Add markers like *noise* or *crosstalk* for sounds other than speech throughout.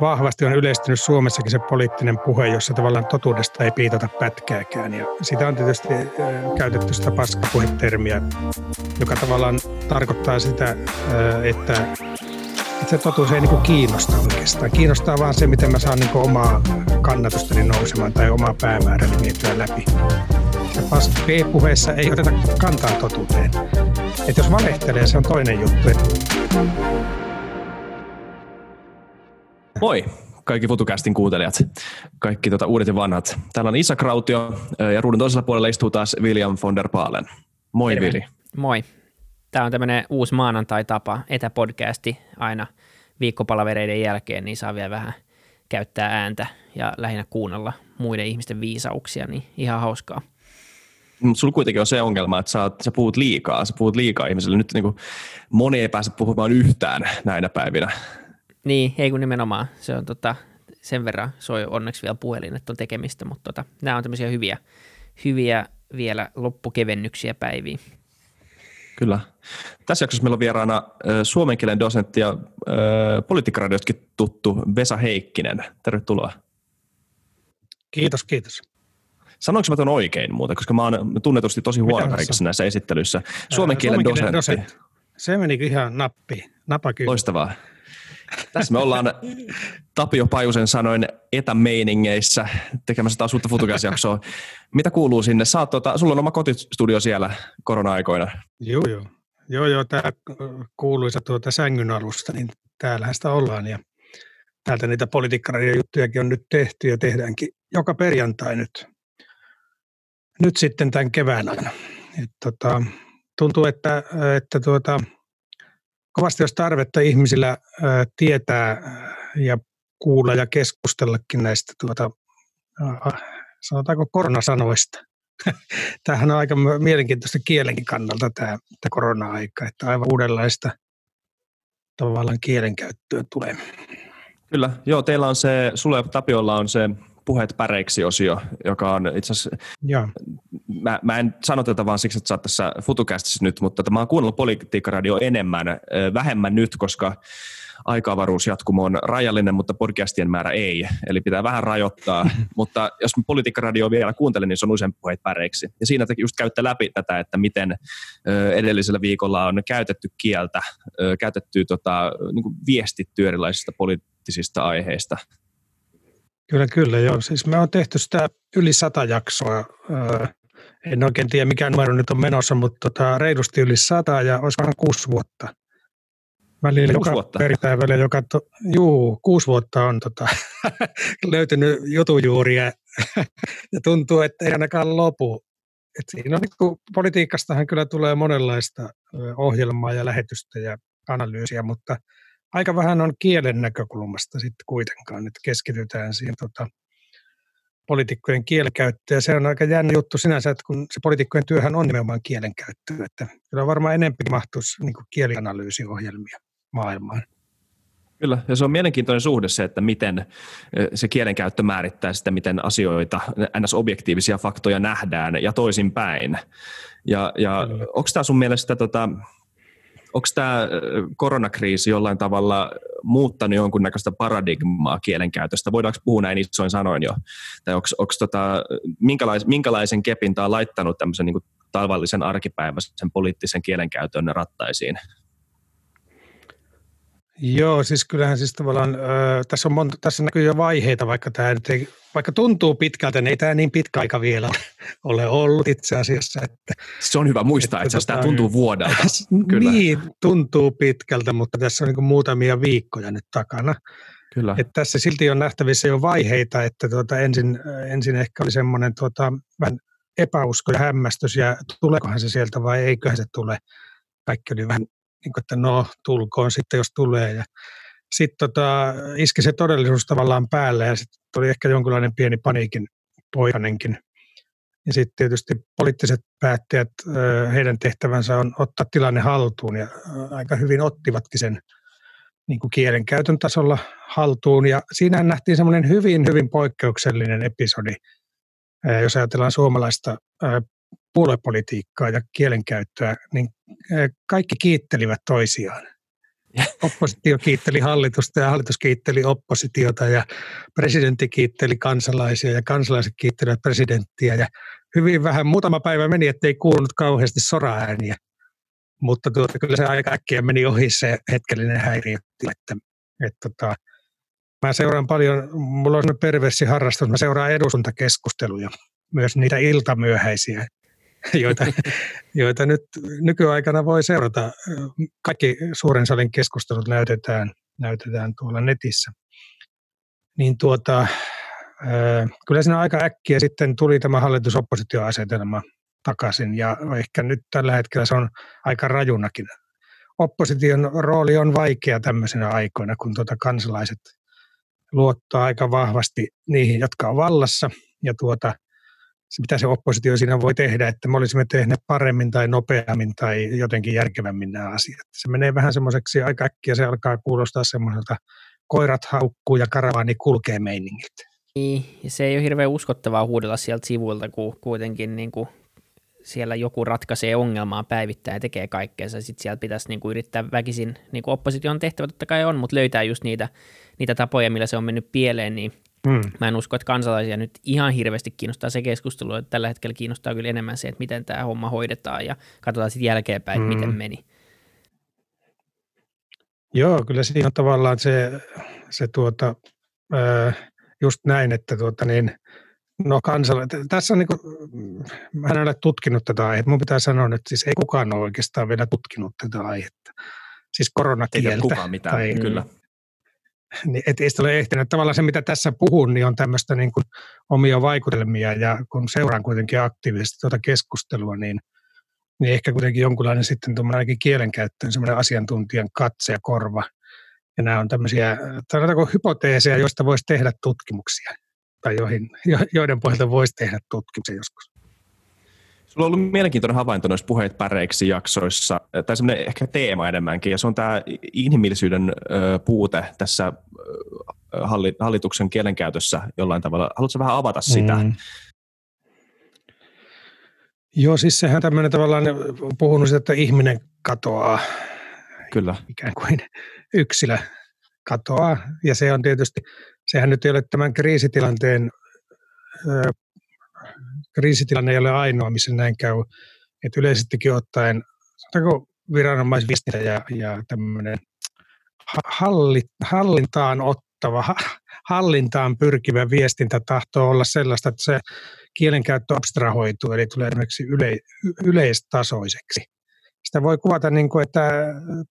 vahvasti on yleistynyt Suomessakin se poliittinen puhe, jossa tavallaan totuudesta ei piitata pätkääkään. Ja sitä on tietysti käytetty sitä paskapuhetermiä, joka tavallaan tarkoittaa sitä, että se totuus ei niin kiinnosta oikeastaan. Kiinnostaa vaan se, miten mä saan niin omaa kannatustani nousemaan tai omaa päämääräni vietyä läpi. Ja P-puheessa ei oteta kantaa totuuteen. Että jos valehtelee, se on toinen juttu. Moi kaikki FutuCastin kuuntelijat, kaikki tota, uudet ja vanhat. Täällä on Isa Krautio ja ruudun toisella puolella istuu taas William von der Paalen. Moi Terve. Vili. Moi. Tämä on tämmöinen uusi maanantai-tapa, etäpodcasti aina viikkopalavereiden jälkeen, niin saa vielä vähän käyttää ääntä ja lähinnä kuunnella muiden ihmisten viisauksia, niin ihan hauskaa. Mutta sulla kuitenkin on se ongelma, että sä, sä puhut liikaa, sä puhut liikaa ihmiselle. Nyt niin kuin moni ei pääse puhumaan yhtään näinä päivinä. Niin, ei kun nimenomaan. Se on tota, sen verran soi onneksi vielä puhelin, että on tekemistä, mutta tota, nämä on tämmöisiä hyviä, hyviä vielä loppukevennyksiä päiviin. Kyllä. Tässä jaksossa meillä on vieraana suomen kielen dosentti ja politiikkaradiostakin tuttu Vesa Heikkinen. Tervetuloa. Kiitos, kiitos. Sanoinko mä tuon oikein muuta, koska mä oon tunnetusti tosi huono kaikissa näissä esittelyissä. Suomen kielen dosentti. dosentti. Se meni ihan nappi, napakyyti. Loistavaa. Tässä me ollaan Tapio Pajusen sanoin etämeiningeissä tekemässä taas uutta futukäsjaksoa. Mitä kuuluu sinne? Saat, tota, sulla on oma kotistudio siellä korona-aikoina. Joo, joo. Joo, joo, tämä kuuluisa tuota sängyn alusta, niin täällähän sitä ollaan ja täältä niitä juttujakin on nyt tehty ja tehdäänkin joka perjantai nyt, nyt sitten tämän kevään aina. Et, tota, tuntuu, että, että tuota, kovasti jos tarvetta ihmisillä tietää ja kuulla ja keskustellakin näistä tuota, sanotaanko koronasanoista. *laughs* Tämähän on aika mielenkiintoista kielenkin kannalta tämä, tämä korona-aika, että aivan uudenlaista tavallaan kielenkäyttöä tulee. Kyllä, joo, teillä on se, sulla ja Tapiolla on se puheet päreiksi osio, joka on itse asiassa, mä, mä, en sano tätä vaan siksi, että sä oot tässä FutuCastissa nyt, mutta mä oon kuunnellut Politiikkaradio enemmän, vähemmän nyt, koska aika-avaruusjatkumo on rajallinen, mutta podcastien määrä ei, eli pitää vähän rajoittaa. *laughs* mutta jos politiikkaradio vielä kuuntelen, niin se on usein puheet päreiksi. Ja siinä just käytte läpi tätä, että miten edellisellä viikolla on käytetty kieltä, käytetty tota, niin viestitty erilaisista poliittisista aiheista. Kyllä, kyllä, joo. Siis me on tehty sitä yli sata jaksoa. En oikein tiedä, mikä numero nyt on menossa, mutta tota, reilusti yli sata ja olisikohan kuusi vuotta. Välillä kuusi joka vuotta. välillä joka, to, juu, kuusi vuotta on tota, *laughs* löytynyt jutujuuria *laughs* ja tuntuu, että ei ainakaan lopu. Et siinä on, niin kuin, politiikastahan kyllä tulee monenlaista ohjelmaa ja lähetystä ja analyysiä, mutta aika vähän on kielen näkökulmasta sitten kuitenkaan, että keskitytään siihen tota, poliitikkojen kielenkäyttöön. Se on aika jännä juttu sinänsä, että kun se poliitikkojen työhän on nimenomaan kielenkäyttö, että kyllä varmaan enemmän mahtuisi niin kielianalyysiohjelmia maailmaan. Kyllä, ja se on mielenkiintoinen suhde se, että miten se kielenkäyttö määrittää sitä, miten asioita, ns. objektiivisia faktoja nähdään ja toisinpäin. Ja, ja onko tämä sun mielestä, tota, onko tämä koronakriisi jollain tavalla muuttanut jonkunnäköistä paradigmaa kielenkäytöstä? Voidaanko puhua näin isoin sanoin jo? Tai onko tota, minkälais, minkälaisen kepin tämä on laittanut tämmöisen niin tavallisen arkipäiväisen poliittisen kielenkäytön rattaisiin? Joo, siis kyllähän siis tavallaan tässä, on monta, tässä näkyy jo vaiheita, vaikka tämä nyt ei, vaikka tuntuu pitkältä, niin ei tämä niin pitkä aika vielä *laughs* ole ollut itse asiassa. Että, se on hyvä muistaa, että, että tämä tota, tuntuu vuodelta. *laughs* Kyllä. Niin, tuntuu pitkältä, mutta tässä on niin muutamia viikkoja nyt takana. Kyllä. Että tässä silti on nähtävissä jo vaiheita, että tuota, ensin, ensin ehkä oli semmoinen tuota, vähän epäusko ja hämmästys, ja tuleekohan se sieltä vai eiköhän se tule. Kaikki oli vähän niin kuin, että no tulkoon sitten, jos tulee. Ja sitten tota, iski se todellisuus tavallaan päälle ja sitten tuli ehkä jonkinlainen pieni paniikin poikanenkin. Ja sitten tietysti poliittiset päättäjät, heidän tehtävänsä on ottaa tilanne haltuun ja aika hyvin ottivatkin sen niin kuin kielenkäytön tasolla haltuun. Ja siinä nähtiin semmoinen hyvin, hyvin poikkeuksellinen episodi, jos ajatellaan suomalaista puoluepolitiikkaa ja kielenkäyttöä, niin kaikki kiittelivät toisiaan. *laughs* oppositio kiitteli hallitusta ja hallitus kiitteli oppositiota ja presidentti kiitteli kansalaisia ja kansalaiset kiittelivät presidenttiä ja hyvin vähän, muutama päivä meni, ettei kuulunut kauheasti soraääniä. Mutta tuota, kyllä se aika äkkiä meni ohi se hetkellinen häiriö, että, että tota, mä seuraan paljon, mulla on perversi harrastus, mä seuraan eduskuntakeskusteluja, myös niitä iltamyöhäisiä, *laughs* joita, joita nyt nykyaikana voi seurata. Kaikki suuren salin keskustelut näytetään, näytetään tuolla netissä. Niin tuota, kyllä siinä aika äkkiä sitten tuli tämä hallitusoppositioasetelma takaisin ja ehkä nyt tällä hetkellä se on aika rajunakin. Opposition rooli on vaikea tämmöisenä aikoina, kun tuota kansalaiset luottaa aika vahvasti niihin, jotka on vallassa ja tuota, mitä se oppositio siinä voi tehdä, että me olisimme tehneet paremmin tai nopeammin tai jotenkin järkevämmin nämä asiat. Se menee vähän semmoiseksi aika äkkiä, se alkaa kuulostaa semmoiselta koirat haukkuu ja karavaani kulkee meiningiltä. Niin, ja se ei ole hirveän uskottavaa huudella sieltä sivuilta, kun kuitenkin niin kuin siellä joku ratkaisee ongelmaa päivittäin ja tekee kaikkeensa. Sitten siellä pitäisi niin kuin yrittää väkisin, niin kuin opposition tehtävä totta kai on, mutta löytää just niitä, niitä tapoja, millä se on mennyt pieleen, niin Hmm. Mä en usko, että kansalaisia nyt ihan hirveästi kiinnostaa se keskustelu, että tällä hetkellä kiinnostaa kyllä enemmän se, että miten tämä homma hoidetaan ja katsotaan sitten jälkeenpäin, hmm. miten meni. Joo, kyllä siinä on tavallaan se, se tuota, just näin, että tuota niin, no kansala, tässä on niin kuin, mä en ole tutkinut tätä aihetta, mun pitää sanoa, että siis ei kukaan ole oikeastaan vielä tutkinut tätä aihetta. Siis koronakieltä. Ei kukaan mitään, tai, kyllä niin et ei ole ehtinyt. Tavallaan se, mitä tässä puhun, niin on tämmöistä niin kuin omia vaikutelmia, ja kun seuraan kuitenkin aktiivisesti tuota keskustelua, niin, niin ehkä kuitenkin jonkunlainen sitten ainakin kielenkäyttöön semmoinen asiantuntijan katse ja korva. Ja nämä on tämmöisiä, sanotaanko hypoteeseja, joista voisi tehdä tutkimuksia, tai joihin, joiden pohjalta voisi tehdä tutkimuksia joskus. Sulla on ollut mielenkiintoinen havainto noissa puheet päreiksi jaksoissa, tai semmoinen ehkä teema enemmänkin, ja se on tämä inhimillisyyden puute tässä hallituksen kielenkäytössä jollain tavalla. Haluatko vähän avata sitä? Mm. Joo, siis sehän tämmöinen tavallaan puhunut siitä, että ihminen katoaa. Kyllä. Ikään kuin yksilö katoaa. Ja se on tietysti, sehän nyt ei ole tämän kriisitilanteen kriisitilanne ei ole ainoa, missä näin käy. Että yleisestikin ottaen, sanotaanko viranomaisviestintä ja, ja tämmöinen halli, hallintaan ottava, hallintaan pyrkivä viestintä tahtoo olla sellaista, että se kielenkäyttö abstrahoituu, eli tulee esimerkiksi yle, yleistasoiseksi. Sitä voi kuvata niin kuin, että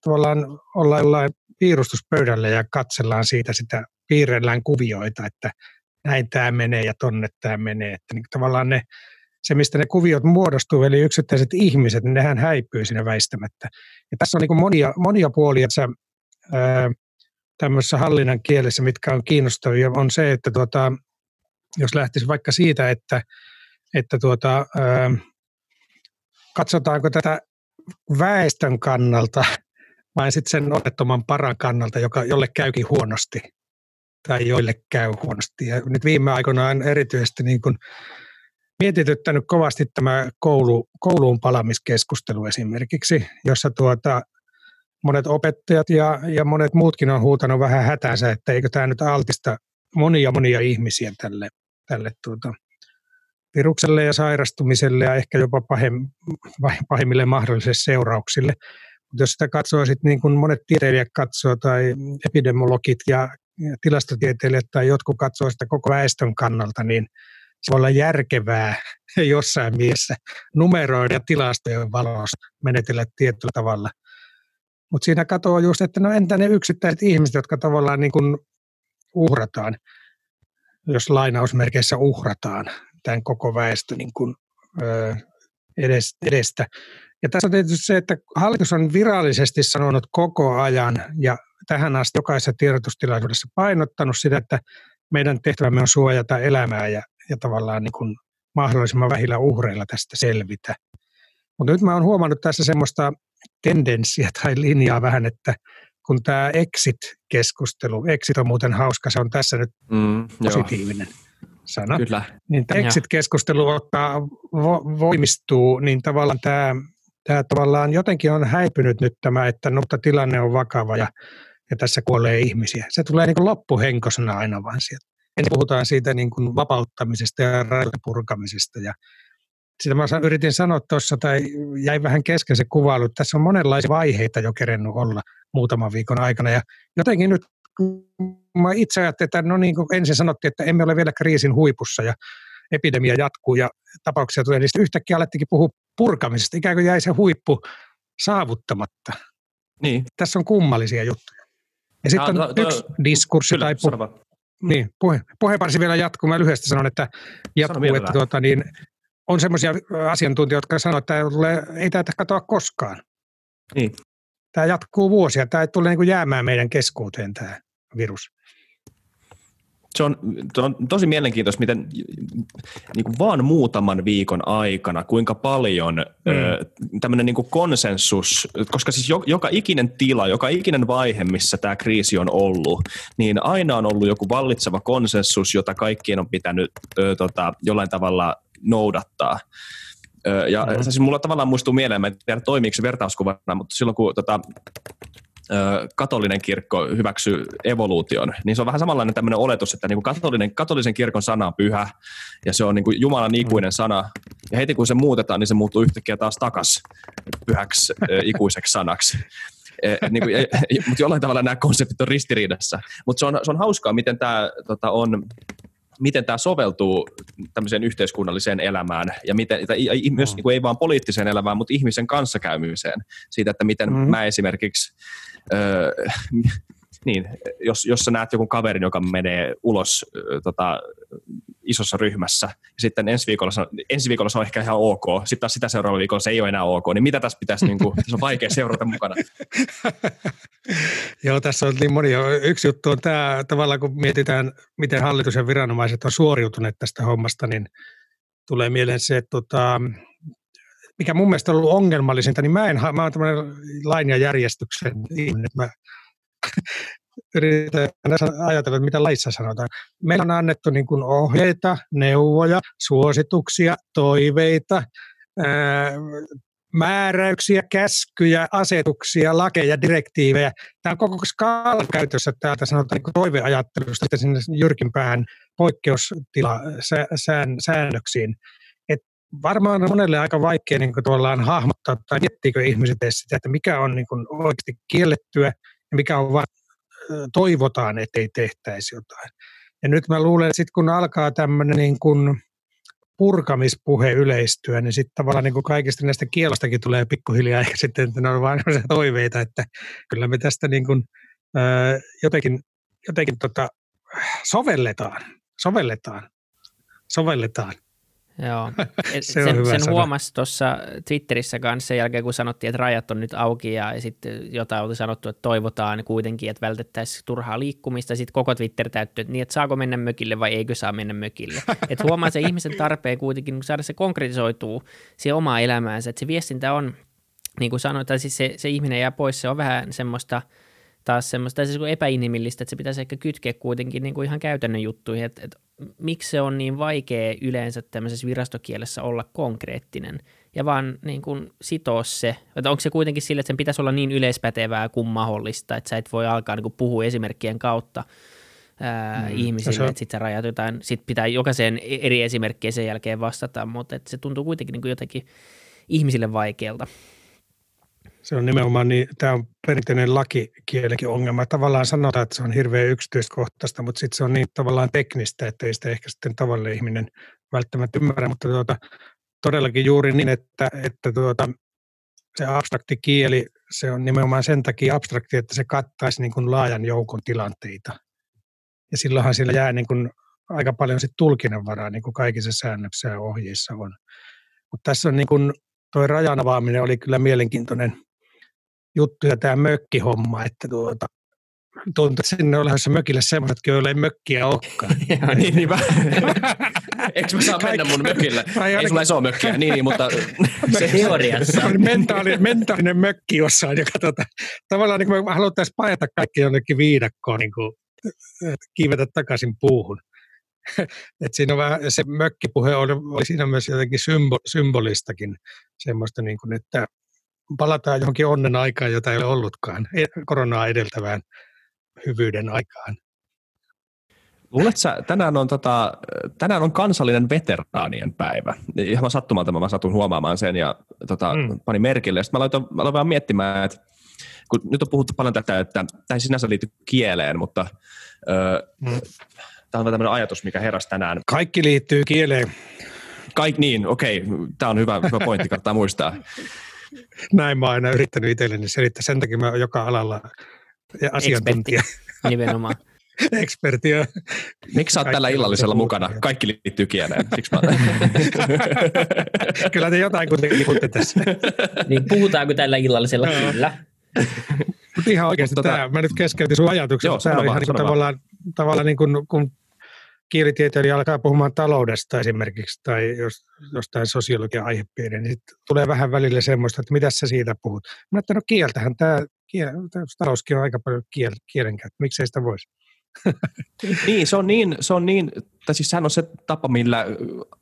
tavallaan ollaan jollain piirustuspöydällä ja katsellaan siitä sitä, piirrellään kuvioita, että näin tämä menee ja tonne tämä menee. Että niin tavallaan ne, se, mistä ne kuviot muodostuu, eli yksittäiset ihmiset, niin nehän häipyy siinä väistämättä. Ja tässä on niin monia, monia puolia tässä, ää, tämmöisessä hallinnan kielessä, mitkä on kiinnostavia, on se, että tuota, jos lähtisi vaikka siitä, että, että tuota, ää, katsotaanko tätä väestön kannalta vai sitten sen onnettoman paran kannalta, joka, jolle käykin huonosti tai joille käy huonosti. Ja nyt viime aikoina on erityisesti niin kuin mietityttänyt kovasti tämä koulu, kouluun palamiskeskustelu esimerkiksi, jossa tuota, monet opettajat ja, ja monet muutkin on huutanut vähän hätänsä, että eikö tämä nyt altista monia monia ihmisiä tälle, tälle tuota, virukselle ja sairastumiselle ja ehkä jopa pahem, *laughs* pahimmille mahdollisille seurauksille. Mutta jos sitä katsoo, sit niin kuin monet tieteilijät katsoo tai epidemiologit ja tilastotieteilijät tai jotkut katsoo sitä koko väestön kannalta, niin se voi olla järkevää *laughs* jossain mielessä numeroida tilastojen valossa menetellä tietyllä tavalla. Mutta siinä katoaa just, että no entä ne yksittäiset ihmiset, jotka tavallaan niin kuin uhrataan, jos lainausmerkeissä uhrataan tämän koko väestön niin kuin, edestä. Ja tässä on tietysti se, että hallitus on virallisesti sanonut koko ajan ja tähän asti jokaisessa tiedotustilaisuudessa painottanut sitä, että meidän tehtävämme on suojata elämää ja, ja tavallaan niin kuin mahdollisimman vähillä uhreilla tästä selvitä. Mutta nyt mä oon huomannut tässä semmoista tendenssiä tai linjaa vähän, että kun tämä exit-keskustelu, exit on muuten hauska, se on tässä nyt mm, positiivinen joo. sana, Kyllä. niin tämä exit-keskustelu ottaa, vo, voimistuu, niin tavallaan tämä tämä tavallaan jotenkin on häipynyt nyt tämä, että mutta tilanne on vakava ja, ja tässä kuolee ihmisiä. Se tulee niin kuin loppuhenkosena aina vaan sieltä. Ensin puhutaan siitä niin kuin vapauttamisesta ja rajojen purkamisesta ja sitä mä yritin sanoa tuossa, tai jäi vähän kesken se kuvailu, että tässä on monenlaisia vaiheita jo kerennyt olla muutaman viikon aikana. Ja jotenkin nyt mä itse ajattelin, että no niin kuin ensin sanottiin, että emme ole vielä kriisin huipussa ja epidemia jatkuu ja tapauksia tulee, niin yhtäkkiä alettikin puhua purkamisesta, ikään kuin jäi se huippu saavuttamatta. Niin. Tässä on kummallisia juttuja. Ja sitten on yksi diskurssi kyllä, tai pu- niin, puhe, puheenparsi vielä jatkuu. Mä lyhyesti sanon, että jatkuu, että tuota, niin, on semmoisia asiantuntijoita, jotka sanoo, että ei tätä katoa koskaan. Niin. Tämä jatkuu vuosia. Tämä ei tule niin jäämään meidän keskuuteen tämä virus. Se on, on tosi mielenkiintoista, miten niin kuin vaan muutaman viikon aikana, kuinka paljon mm. ö, tämmöinen niin kuin konsensus, koska siis jo, joka ikinen tila, joka ikinen vaihe, missä tämä kriisi on ollut, niin aina on ollut joku vallitseva konsensus, jota kaikkien on pitänyt ö, tota, jollain tavalla noudattaa. Ja mm-hmm. siis mulla tavallaan muistuu mieleen, mä en tiedä toimiiko se vertauskuvana, mutta silloin kun tota, katolinen kirkko hyväksyy evoluution, niin se on vähän samanlainen tämmöinen oletus, että niin kuin katolinen, katolisen kirkon sana on pyhä ja se on niin kuin Jumalan ikuinen sana. Ja heti kun se muutetaan, niin se muuttuu yhtäkkiä taas takas pyhäksi ikuiseksi sanaksi. E, niin kuin, e, mutta jollain tavalla nämä konseptit on ristiriidassa. Mutta se on, se on hauskaa, miten tämä tota, on miten tämä soveltuu tämmöiseen yhteiskunnalliseen elämään ja miten, ja myös mm. niin kuin ei vain poliittiseen elämään, mutta ihmisen kanssakäymiseen. Siitä, että miten mm. mä esimerkiksi, öö, niin, jos, jos sä näet joku kaverin, joka menee ulos tota, isossa ryhmässä, ja sitten ensi viikolla, ensi viikolla se on ehkä ihan ok, sitten taas sitä seuraavalla viikolla se ei ole enää ok, niin mitä tässä pitäisi, niin kuin, tässä on vaikea seurata mukana. *laughs* Joo, tässä on niin moni. Yksi juttu on tämä, tavallaan kun mietitään, miten hallitus ja viranomaiset on suoriutuneet tästä hommasta, niin tulee mieleen se, että tota, mikä mun mielestä on ollut ongelmallisinta, niin mä, en, mä oon tämmöinen lain ja järjestyksen ihminen, että mä yritän ajatella, mitä laissa sanotaan. Meillä on annettu niin kuin ohjeita, neuvoja, suosituksia, toiveita, ää, määräyksiä, käskyjä, asetuksia, lakeja, direktiivejä. Tämä on koko skaala käytössä täältä sanotaan niin toiveajattelusta sinne jyrkimpään poikkeustila sään, säännöksiin. Et varmaan on monelle aika vaikea niin kuin hahmottaa tai miettiikö ihmiset sitä, että mikä on niin kuin oikeasti kiellettyä mikä on vain toivotaan, ettei tehtäisi jotain. Ja nyt mä luulen, että sitten kun alkaa tämmöinen niin kuin purkamispuhe yleistyä, niin sitten tavallaan niin kuin kaikista näistä kielostakin tulee pikkuhiljaa *laughs* ehkä sitten, että ne on vain toiveita, että kyllä me tästä niin kuin, ää, jotenkin, jotenkin tota, sovelletaan, sovelletaan, sovelletaan. Joo, *laughs* Et se sen, sen huomasi tuossa Twitterissä kanssa sen jälkeen, kun sanottiin, että rajat on nyt auki ja sitten jotain oli sanottu, että toivotaan kuitenkin, että vältettäisiin turhaa liikkumista. Sitten koko Twitter täyttyi, että, niin, että saako mennä mökille vai eikö saa mennä mökille. *laughs* Että huomaa se ihmisen tarpeen kuitenkin saada se konkretisoituu siihen omaa elämäänsä. Että se viestintä on, niin kuin sanoin, että siis se, se ihminen jää pois, se on vähän semmoista – taas semmoista siis epäinhimillistä, että se pitäisi ehkä kytkeä kuitenkin niin kuin ihan käytännön juttuihin, että, että miksi se on niin vaikea yleensä tämmöisessä virastokielessä olla konkreettinen ja vaan niin kuin sitoa se, että onko se kuitenkin sille, että sen pitäisi olla niin yleispätevää kuin mahdollista, että sä et voi alkaa niin kuin puhua esimerkkien kautta ää, mm, ihmisille, että sitten sä rajat jotain, sitten pitää jokaiseen eri esimerkkiä sen jälkeen vastata, mutta että se tuntuu kuitenkin niin kuin jotenkin ihmisille vaikealta. Se on nimenomaan niin, tämä on perinteinen lakikielikin ongelma. Tavallaan sanotaan, että se on hirveän yksityiskohtaista, mutta sitten se on niin tavallaan teknistä, että ei sitä ehkä sitten tavallinen ihminen välttämättä ymmärrä, mutta tuota, todellakin juuri niin, että, että tuota, se abstrakti kieli, se on nimenomaan sen takia abstrakti, että se kattaisi niin kuin laajan joukon tilanteita. Ja silloinhan sillä jää niin kuin aika paljon sit tulkinnanvaraa, niin kuin kaikissa säännöksissä ja ohjeissa on. Mutta tässä on niin kuin, toi rajan avaaminen oli kyllä mielenkiintoinen juttuja tämä mökkihomma, että tuota, tuntuu, että sinne on lähdössä mökille semmoisetkin, joilla ei mökkiä olekaan. *laughs* ja, niin, niin *laughs* Eikö mä saa mennä mun mökille? *laughs* Ei ei sulla ei ole mökkiä, niin, niin mutta se teoriassa. Se on mentaalinen, mentaalinen mökki jossain, joka tota, tavallaan niin kuin me haluttaisiin pajata kaikki jonnekin viidakkoon, niin kuin, kiivetä takaisin puuhun. Et siinä on vähän, se mökkipuhe oli, oli siinä myös jotenkin symbo, symbolistakin semmoista, niin kuin, että palataan johonkin onnen aikaan, jota ei ole ollutkaan, e, koronaa edeltävään hyvyyden aikaan. Luulet sä, tänään on, tota, tänään on kansallinen veteraanien päivä. Ihan sattumalta mä satun huomaamaan sen ja tota, mm. panin merkille. Sitten mä aloin, mä aloin vaan miettimään, että kun nyt on puhuttu paljon tätä, että tämä ei sinänsä liity kieleen, mutta öö, mm. tämä on tämmöinen ajatus, mikä heräsi tänään. Kaikki liittyy kieleen. Kaik, niin, okei. Tämä on hyvä, hyvä pointti, kannattaa muistaa. Näin mä oon aina yrittänyt itselleni selittää. Sen takia mä joka alalla asiantuntija. *laughs* Ekspertti, nimenomaan. Ekspertiä. Miksi sä oot tällä illallisella mukana? Kaikki liittyy kieleen. Siksi mä... *laughs* Kyllä te jotain kuitenkin puhutte tässä. *laughs* niin puhutaanko tällä illallisella? Kyllä. Mutta ihan oikeasti tota... tämä, mä nyt keskeytin sun ajatuksen. Joo, tämä on ihan niin tavallaan, tavallaan niin kuin, kun kielitieteilijä alkaa puhumaan taloudesta esimerkiksi tai jos, jostain sosiologian aihepiiriä, niin sitten tulee vähän välillä semmoista, että mitä sä siitä puhut. Mä ajattelin, no kieltähän tämä, kiel, tämä talouskin on aika paljon kiel, kielenkäyttö, miksei sitä voisi. *laughs* niin, se on niin, se on niin, tai siis sehän on se tapa, millä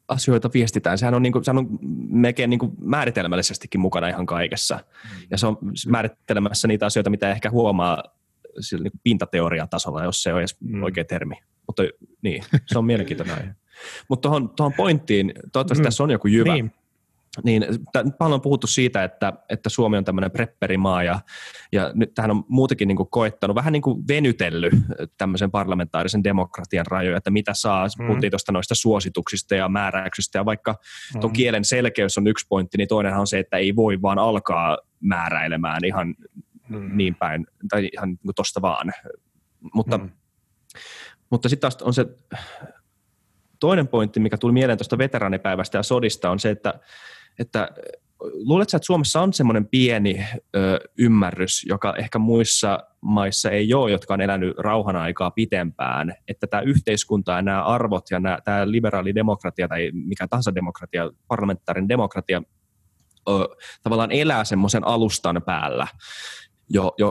asioita viestitään. Sehän on, niin kuin, sehän on melkein niin kuin määritelmällisestikin mukana ihan kaikessa. Mm. Ja se on määrittelemässä niitä asioita, mitä ehkä huomaa sillä niin pintateorian tasolla, jos se on edes mm. oikea termi. Mutta niin, se on mielenkiintoinen aihe. Mutta tuohon, tuohon pointtiin, toivottavasti mm. tässä on joku jyvä. Niin niin paljon on puhuttu siitä, että, että Suomi on tämmöinen prepperimaa ja, ja nyt tähän on muutenkin niin koettanut, vähän niin kuin venytellyt tämmöisen parlamentaarisen demokratian rajoja, että mitä saa, mm. puhuttiin tuosta noista suosituksista ja määräyksistä ja vaikka mm. tuon kielen selkeys on yksi pointti, niin toinenhan on se, että ei voi vaan alkaa määräilemään ihan mm. niin päin, tai ihan niin tuosta vaan. Mutta, mm. Mutta sitten taas on se toinen pointti, mikä tuli mieleen tuosta veteranipäivästä ja sodista, on se, että että luuletko, että Suomessa on semmoinen pieni ö, ymmärrys, joka ehkä muissa maissa ei ole, jotka on elänyt rauhan aikaa pitempään, että tämä yhteiskunta ja nämä arvot ja nämä, tämä liberaali demokratia tai mikä tahansa demokratia, parlamentaarinen demokratia, ö, tavallaan elää semmoisen alustan päällä,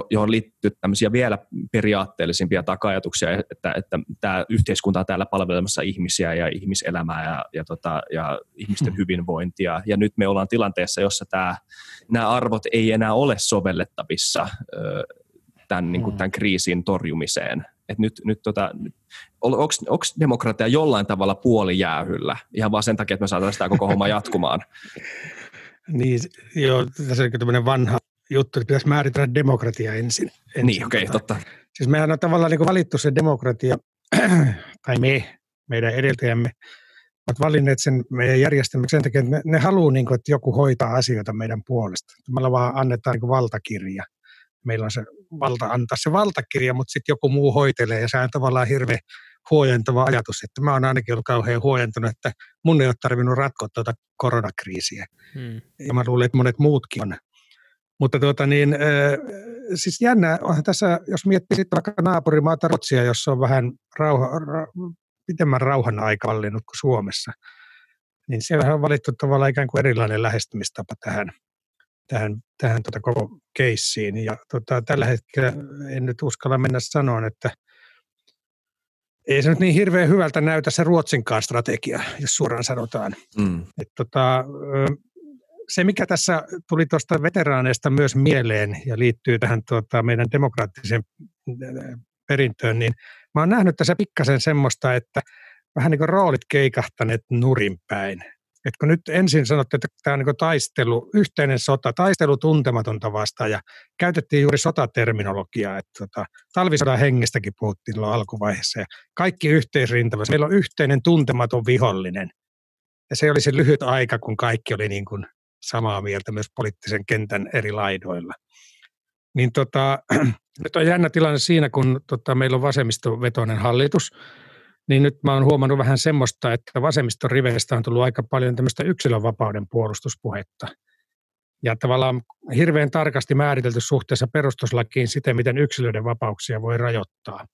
johon liittyy tämmöisiä vielä periaatteellisimpia takajatuksia, että, että tämä yhteiskunta on täällä palvelemassa ihmisiä ja ihmiselämää ja, ja, tota, ja ihmisten hmm. hyvinvointia. Ja nyt me ollaan tilanteessa, jossa tämä, nämä arvot ei enää ole sovellettavissa tämän, niin kuin, hmm. tämän kriisin torjumiseen. Et nyt, nyt tota, onko demokratia jollain tavalla puoli jäähyllä ihan vaan sen takia, että me saadaan sitä koko homma jatkumaan? *laughs* niin, joo, tässä on tämmöinen vanha juttu, että pitäisi määritellä demokratia ensin. ensin niin, okei, okay, totta. Siis mehän on tavallaan niin valittu se demokratia, *clears throat* tai me, meidän edeltäjämme, ovat valinneet sen meidän järjestelmäksi sen takia, että ne, ne haluaa, niin kuin, että joku hoitaa asioita meidän puolesta. Meillä vaan annetaan niin valtakirja. Meillä on se valta antaa se valtakirja, mutta sitten joku muu hoitelee, ja se on tavallaan hirveän huojentava ajatus, että mä oon ainakin ollut kauhean huojentunut, että mun ei ole tarvinnut ratkoa tuota koronakriisiä. Hmm. Ja mä luulen, että monet muutkin on mutta tuota niin, siis jännä, onhan tässä, jos miettii sitten vaikka naapurimaata Ruotsia, jossa on vähän rauha, ra, pitemmän rauhan aika vallinnut kuin Suomessa, niin siellä on valittu tavallaan ikään kuin erilainen lähestymistapa tähän, tähän, tähän tuota koko keissiin. Ja tuota, tällä hetkellä en nyt uskalla mennä sanoa, että ei se nyt niin hirveän hyvältä näytä se Ruotsinkaan strategia, jos suoraan sanotaan. Mm. Et tota, se, mikä tässä tuli tuosta veteraaneista myös mieleen ja liittyy tähän tuota, meidän demokraattiseen äh, perintöön, niin mä oon nähnyt tässä pikkasen semmoista, että vähän niin kuin roolit keikahtaneet nurinpäin. Et kun nyt ensin sanottiin, että tämä on niin taistelu, yhteinen sota, taistelu tuntematonta vastaan ja käytettiin juuri sotaterminologiaa, että tota, talvisodan hengestäkin puhuttiin alkuvaiheessa ja kaikki yhteisrintama. Meillä on yhteinen tuntematon vihollinen. Ja se oli se lyhyt aika, kun kaikki oli niin kuin samaa mieltä myös poliittisen kentän eri laidoilla. Niin tota, *clears throat* nyt on jännä tilanne siinä, kun tota, meillä on vasemmistovetoinen hallitus, niin nyt mä oon huomannut vähän semmoista, että vasemmiston riveistä on tullut aika paljon tämmöistä yksilönvapauden puolustuspuhetta. Ja tavallaan hirveän tarkasti määritelty suhteessa perustuslakiin siten, miten yksilöiden vapauksia voi rajoittaa.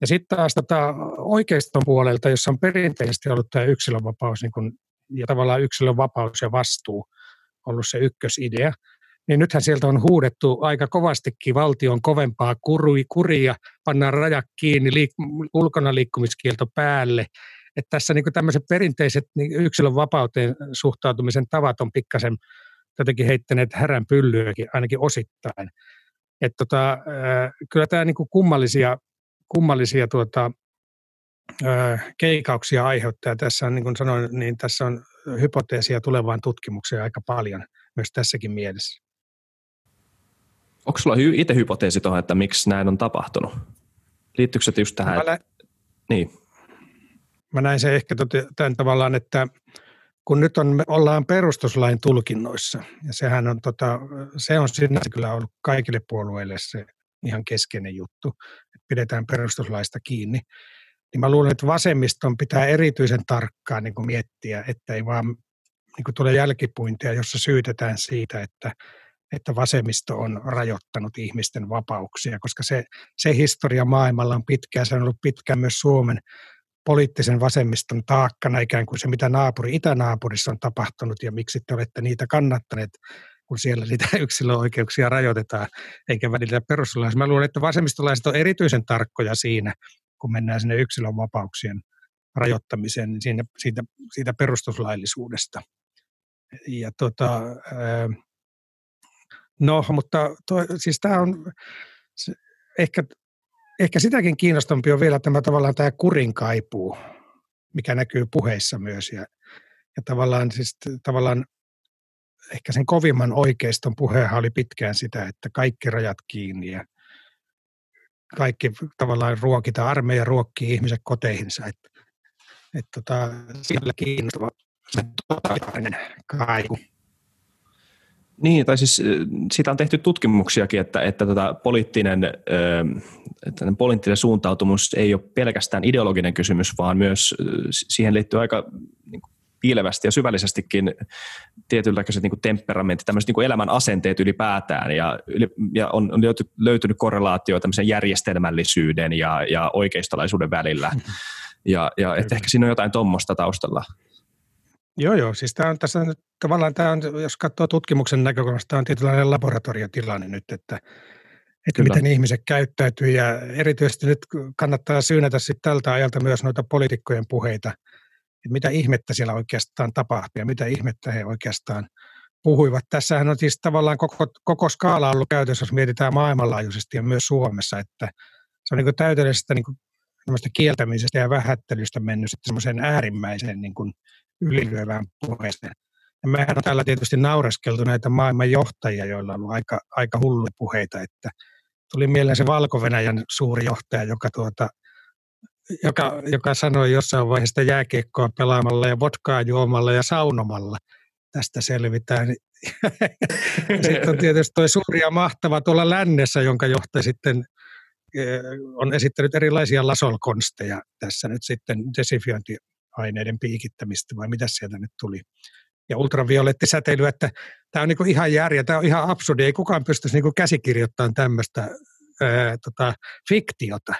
Ja sitten taas tota oikeiston puolelta, jossa on perinteisesti ollut tämä yksilönvapaus niin kun, ja tavallaan yksilön vapaus ja vastuu – ollut se ykkösidea, niin nythän sieltä on huudettu aika kovastikin valtion kovempaa kurui, kuria, pannaan rajat kiinni, liik- ulkona liikkumiskielto päälle. Että tässä niin tämmöiset perinteiset niin yksilön vapauteen suhtautumisen tavat on pikkasen jotenkin heittäneet härän pyllyäkin ainakin osittain. Et tota, kyllä tämä niin kummallisia, kummallisia tuota, keikauksia aiheuttaa. Tässä on, niin kuin sanoin, niin tässä on hypoteesia tulevaan tutkimukseen aika paljon myös tässäkin mielessä. Onko sulla itse hypoteesi tuohon, että miksi näin on tapahtunut? Liittyykö se just tähän? Mä, lä- niin. Mä näin se ehkä tämän tavallaan, että kun nyt on, ollaan perustuslain tulkinnoissa, ja sehän on, tota, se on sinänsä kyllä ollut kaikille puolueille se ihan keskeinen juttu, että pidetään perustuslaista kiinni, niin mä luulen, että vasemmiston pitää erityisen tarkkaan niin kuin miettiä, että ei vaan niin kuin tule jälkipuintia, jossa syytetään siitä, että, että vasemmisto on rajoittanut ihmisten vapauksia, koska se, se historia maailmalla on pitkään, se on ollut pitkään myös Suomen poliittisen vasemmiston taakkana ikään kuin se, mitä naapuri, itänaapurissa on tapahtunut ja miksi te olette niitä kannattaneet, kun siellä niitä *laughs* yksilöoikeuksia rajoitetaan, eikä välillä perustuslaissa. Mä luulen, että vasemmistolaiset on erityisen tarkkoja siinä, kun mennään sinne yksilön vapauksien rajoittamiseen, niin siinä, siitä, siitä perustuslaillisuudesta. Ja tota, no, mutta to, siis tämä on ehkä ehkä sitäkin kiinnostampi on vielä tämä tavallaan tämä kurin kaipuu, mikä näkyy puheissa myös. Ja, ja tavallaan, siis, tavallaan ehkä sen kovimman oikeiston puheenhan oli pitkään sitä, että kaikki rajat kiinni ja kaikki tavallaan ruokita, armeija ruokkii ihmiset koteihinsa. Että, et, tota, siellä kiinnostava totalitaarinen kaivu. Niin, tai siis siitä on tehty tutkimuksiakin, että, että tota poliittinen, että poliittinen suuntautumus ei ole pelkästään ideologinen kysymys, vaan myös siihen liittyy aika niin piilevästi ja syvällisestikin tietynlaiset niin temperamentit, tämmöiset niin elämän asenteet ylipäätään, ja, ja on, on löytynyt korrelaatio tämmöisen järjestelmällisyyden ja, ja oikeistolaisuuden välillä. *laughs* Ja, ja että ehkä siinä on jotain tuommoista taustalla. Joo, joo. Siis tämä on tässä nyt, tavallaan tämä on, jos katsoo tutkimuksen näkökulmasta, tämä on tietynlainen laboratoriotilanne nyt, että, että miten ihmiset käyttäytyy ja erityisesti nyt kannattaa syynätä sitten tältä ajalta myös noita poliitikkojen puheita, että mitä ihmettä siellä oikeastaan tapahtui ja mitä ihmettä he oikeastaan puhuivat. Tässähän on siis tavallaan koko, koko skaala ollut käytössä, jos mietitään maailmanlaajuisesti ja myös Suomessa, että se on niin täydellisestä niin kieltämisestä ja vähättelystä mennyt semmoiseen äärimmäiseen niin kuin ylilyövään puheeseen. Ja mehän on täällä tietysti naureskeltu näitä maailman johtajia, joilla on ollut aika, aika hulluja puheita, että tuli mieleen se valko suuri johtaja, joka, tuota, joka, joka sanoi jossain vaiheessa jääkiekkoa pelaamalla ja vodkaa juomalla ja saunomalla tästä selvitään. *laughs* sitten on tietysti tuo suuri ja mahtava tuolla lännessä, jonka johtaja sitten eh, on esittänyt erilaisia lasolkonsteja tässä nyt sitten desifiointi aineiden piikittämistä vai mitä sieltä nyt tuli. Ja ultraviolettisäteily, että tämä on niinku ihan järjä, tämä on ihan absurdi, ei kukaan pystyisi niinku käsikirjoittamaan tämmöistä ää, tota, fiktiota.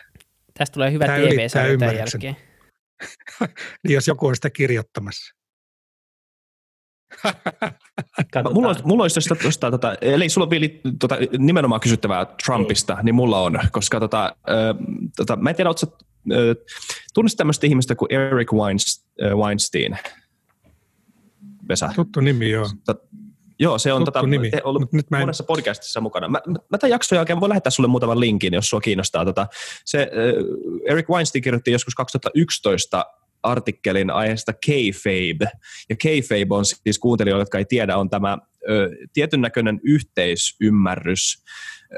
Tästä tulee hyvä TV-sarja tämän jälkeen. *laughs* niin jos joku on sitä kirjoittamassa. mulla, on, mulla olisi tuosta, tuosta tota, eli sulla on vielä tota, nimenomaan kysyttävää Trumpista, niin mulla on, koska tota, äh, tota, mä en tiedä, oletko Tunnistat tämmöistä ihmistä kuin Eric Weinstein? Vesa. Tuttu nimi, joo. Joo, se on tota, nimi. ollut nyt mä en... monessa podcastissa mukana. Mä, mä, mä tämän jakson jälkeen voin lähettää sulle muutaman linkin, jos sua kiinnostaa. Tota, se, äh, Eric Weinstein kirjoitti joskus 2011 artikkelin aiheesta kayfabe. Ja kayfabe on siis kuuntelijoille, jotka ei tiedä, on tämä ö, tietyn näköinen yhteisymmärrys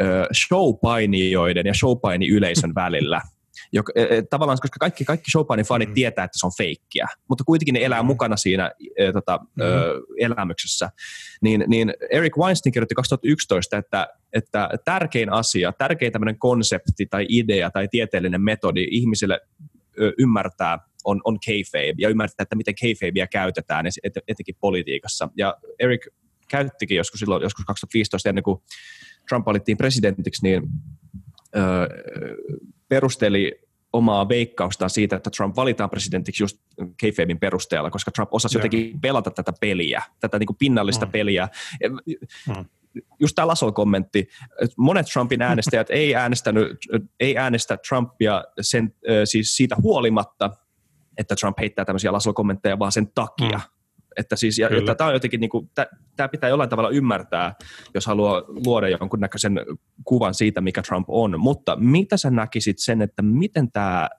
ö, showpainijoiden ja showpaini-yleisön välillä – joka, e, e, tavallaan, koska kaikki, kaikki Chopinin fanit mm. tietää, että se on feikkiä, mutta kuitenkin ne elää mm. mukana siinä e, tota, mm. ö, elämyksessä. Niin, niin Eric Weinstein kirjoitti 2011, että, että tärkein asia, tärkein tämmöinen konsepti tai idea tai tieteellinen metodi ihmisille ö, ymmärtää on, on kayfabe ja ymmärtää, että miten kayfabea käytetään et, etenkin politiikassa. Ja Eric käyttikin joskus silloin, joskus 2015 ennen kuin Trump valittiin presidentiksi, niin öö, perusteli omaa veikkaustaan siitä, että Trump valitaan presidentiksi just kayfabin perusteella, koska Trump osasi jotenkin pelata tätä peliä, tätä niin kuin pinnallista mm. peliä. Mm. Just tämä Lasol kommentti, että monet Trumpin äänestäjät ei, äänestänyt, ei äänestä Trumpia sen, siis siitä huolimatta, että Trump heittää tämmöisiä Lasol kommentteja, vaan sen takia. Mm Että siis, ja, että tämä on jotenkin, niin kuin, tämä pitää jollain tavalla ymmärtää, jos haluaa luoda jonkunnäköisen kuvan siitä, mikä Trump on. Mutta mitä sä näkisit sen, että miten tämä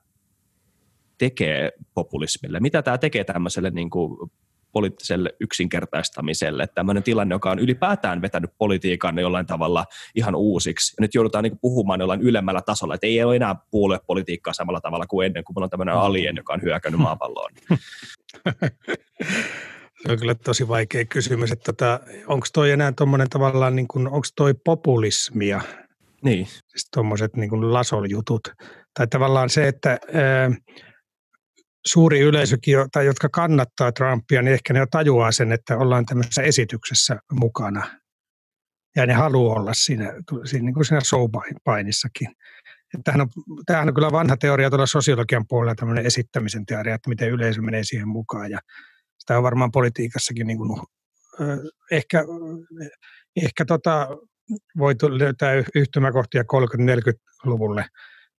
tekee populismille? Mitä tämä tekee tämmöiselle niin kuin poliittiselle yksinkertaistamiselle. Tämmöinen tilanne, joka on ylipäätään vetänyt politiikan jollain tavalla ihan uusiksi. Ja nyt joudutaan niin puhumaan jollain ylemmällä tasolla, että ei ole enää puoluepolitiikkaa samalla tavalla kuin ennen, kun meillä on tämmöinen mm. alien, joka on hyökännyt maapalloon. *laughs* Se on kyllä tosi vaikea kysymys, että tota, onko toi enää tuommoinen tavallaan, niin kuin, onko toi populismia? Niin. Siis tuommoiset niin lasoljutut. Tai tavallaan se, että ää, suuri yleisökin, tai jotka kannattaa Trumpia, niin ehkä ne jo tajuaa sen, että ollaan tämmöisessä esityksessä mukana. Ja ne haluaa olla siinä, siinä, niin kuin siinä showpainissakin. Tämähän on, tämähän on kyllä vanha teoria tuolla sosiologian puolella, tämmöinen esittämisen teoria, että miten yleisö menee siihen mukaan. Ja sitä on varmaan politiikassakin niin kuin, ehkä, ehkä tota, voitu löytää yhtymäkohtia 30-40-luvulle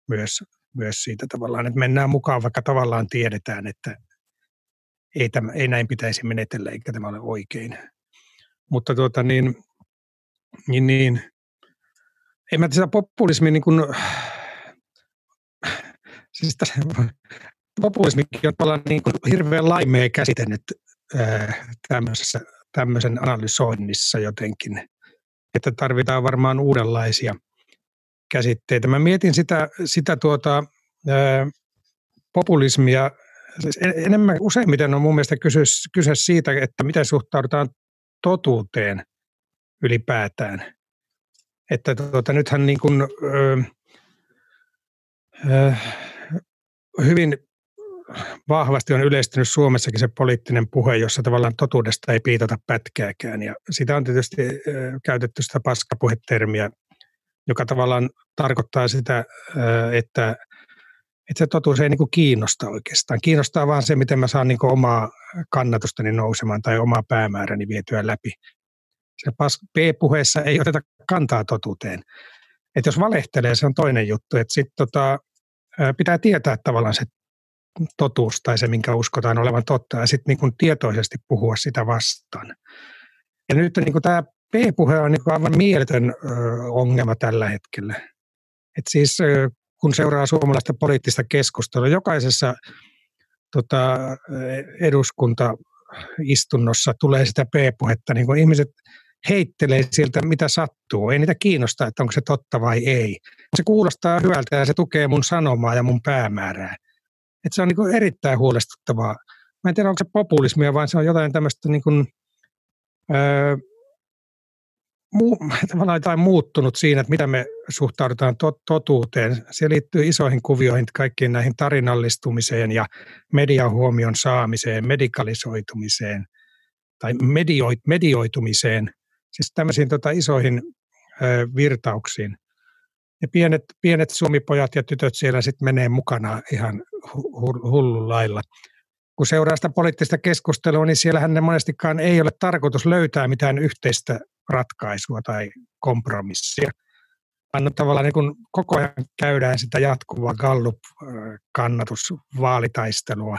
myös myös siitä tavallaan, että mennään mukaan, vaikka tavallaan tiedetään, että ei, tämä, ei näin pitäisi menetellä, eikä tämä ole oikein. Mutta tuota niin, niin, niin en mä sitä populismi niin kuin, siis populismikin on tavallaan niin kuin hirveän laimea käsite nyt tämmöisessä, tämmöisen analysoinnissa jotenkin, että tarvitaan varmaan uudenlaisia – käsitteitä. Mä mietin sitä, sitä tuota, ää, populismia, siis enemmän useimmiten on mun mielestä kyse, kyse siitä, että miten suhtaudutaan totuuteen ylipäätään. Että tuota, nythän niin kuin, ö, ö, hyvin vahvasti on yleistynyt Suomessakin se poliittinen puhe, jossa tavallaan totuudesta ei piitata pätkääkään. Ja sitä on tietysti käytetty sitä paskapuhetermiä joka tavallaan tarkoittaa sitä, että, että se totuus ei niin kuin kiinnosta oikeastaan. Kiinnostaa vaan se, miten mä saan niin kuin omaa kannatustani nousemaan tai omaa päämääräni vietyä läpi. Se P-puheessa ei oteta kantaa totuuteen. Että jos valehtelee, se on toinen juttu. Että sit tota, pitää tietää tavallaan se totuus tai se, minkä uskotaan olevan totta, ja sitten niin tietoisesti puhua sitä vastaan. Ja nyt niin tämä P-puhe on niin aivan mieletön ongelma tällä hetkellä. Et siis kun seuraa suomalaista poliittista keskustelua, jokaisessa tota, eduskuntaistunnossa tulee sitä P-puhetta, niin kun ihmiset heittelee sieltä, mitä sattuu. Ei niitä kiinnosta, että onko se totta vai ei. Se kuulostaa hyvältä ja se tukee mun sanomaa ja mun päämäärää. Et se on niin erittäin huolestuttavaa. Mä en tiedä, onko se populismia, vaan se on jotain tämmöistä niin kuin, öö, tavallaan jotain muuttunut siinä, että mitä me suhtaudutaan tot, totuuteen. Se liittyy isoihin kuvioihin, kaikkiin näihin tarinallistumiseen ja median huomion saamiseen, medikalisoitumiseen tai medioit, medioitumiseen, siis tämmöisiin tota, isoihin ö, virtauksiin. Ja pienet, pienet suomipojat ja tytöt siellä sitten menee mukana ihan hullun lailla kun seuraa sitä poliittista keskustelua, niin siellähän ne monestikaan ei ole tarkoitus löytää mitään yhteistä ratkaisua tai kompromissia. Vaan tavallaan niin kun koko ajan käydään sitä jatkuvaa Gallup-kannatusvaalitaistelua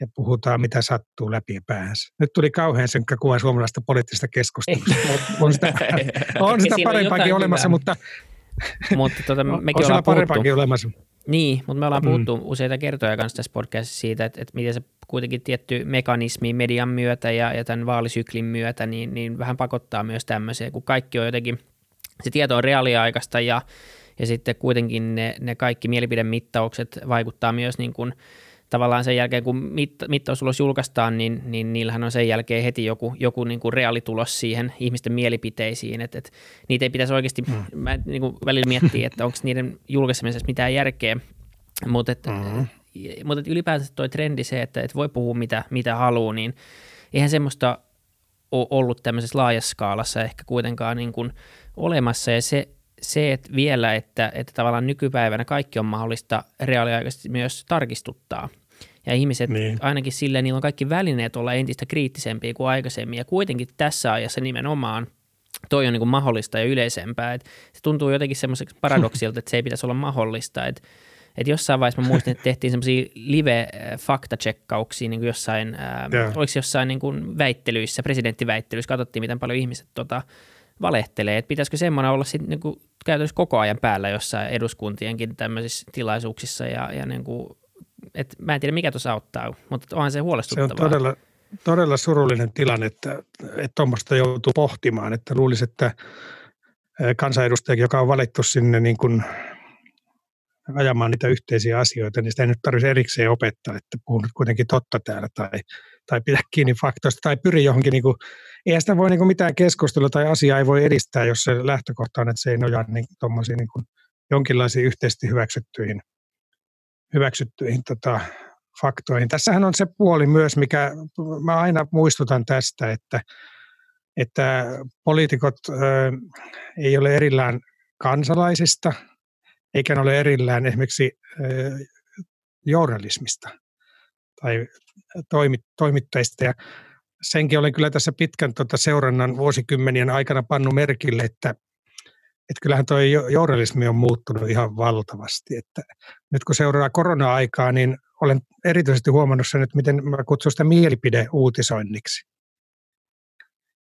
ja puhutaan, mitä sattuu läpi päänsä. Nyt tuli kauhean synkkä kuva suomalaista poliittista keskustelua. on sitä, on sitä parempaakin olemassa, hyvää. mutta, mutta tuota, mekin on ollaan parempaakin olemassa. Niin, mutta me ollaan mm. puhuttu mm. useita kertoja kanssa tässä podcastissa siitä, että, että miten se kuitenkin tietty mekanismi median myötä ja, ja tämän vaalisyklin myötä, niin, niin vähän pakottaa myös tämmöiseen, kun kaikki on jotenkin, se tieto on reaaliaikaista ja, ja sitten kuitenkin ne, ne kaikki mielipidemittaukset vaikuttaa myös niin kuin, tavallaan sen jälkeen, kun mitta, mittaustulos julkaistaan, niin, niin niillähän on sen jälkeen heti joku, joku niin kuin reaalitulos siihen ihmisten mielipiteisiin, että, että niitä ei pitäisi oikeasti, mm. mä niin kuin välillä miettiä, että onko niiden julkaisemisessa mitään järkeä, mutta että, mm-hmm mutta ylipäätään tuo trendi se, että, että voi puhua mitä, mitä haluaa, niin eihän semmoista ole ollut tämmöisessä laajassa skaalassa ehkä kuitenkaan niin kuin olemassa. Ja se, se että vielä, että, että tavallaan nykypäivänä kaikki on mahdollista reaaliaikaisesti myös tarkistuttaa. Ja ihmiset niin. ainakin silleen, niillä on kaikki välineet olla entistä kriittisempiä kuin aikaisemmin. Ja kuitenkin tässä ajassa nimenomaan toi on niin kuin mahdollista ja yleisempää. Et se tuntuu jotenkin semmoiseksi *laughs* paradoksilta, että se ei pitäisi olla mahdollista. Että että jossain vaiheessa mä muistin, että tehtiin semmoisia live-faktatsekkauksia niin kuin jossain, ää, yeah. oliko jossain niin kuin väittelyissä, presidenttiväittelyissä, katsottiin, miten paljon ihmiset tota, valehtelee, että pitäisikö semmoinen olla sitten niin kuin käytännössä koko ajan päällä jossain eduskuntienkin tämmöisissä tilaisuuksissa ja, ja niin kuin, et mä en tiedä mikä tuossa auttaa, mutta onhan se huolestuttavaa. Se on todella, todella surullinen tilanne, että tuommoista että joutuu pohtimaan, että luulisi, että kansanedustajakin, joka on valittu sinne niin kuin ajamaan niitä yhteisiä asioita, niin sitä ei nyt tarvitse erikseen opettaa, että puhun nyt kuitenkin totta täällä tai, tai pidä kiinni faktoista tai pyri johonkin, niin kuin, eihän sitä voi niin kuin mitään keskustelua tai asiaa ei voi edistää, jos se lähtökohta on, että se ei nojaa niin, niin kuin jonkinlaisiin yhteisesti hyväksyttyihin, hyväksyttyihin tota, faktoihin. Tässähän on se puoli myös, mikä mä aina muistutan tästä, että, että poliitikot ö, ei ole erillään kansalaisista, eikä ne ole erillään esimerkiksi ö, journalismista tai toimit, toimittajista. Ja senkin olen kyllä tässä pitkän tota seurannan vuosikymmenien aikana pannut merkille, että, että kyllähän tuo journalismi on muuttunut ihan valtavasti. Että nyt kun seuraa korona-aikaa, niin olen erityisesti huomannut sen, että miten mä kutsun sitä mielipideuutisoinniksi.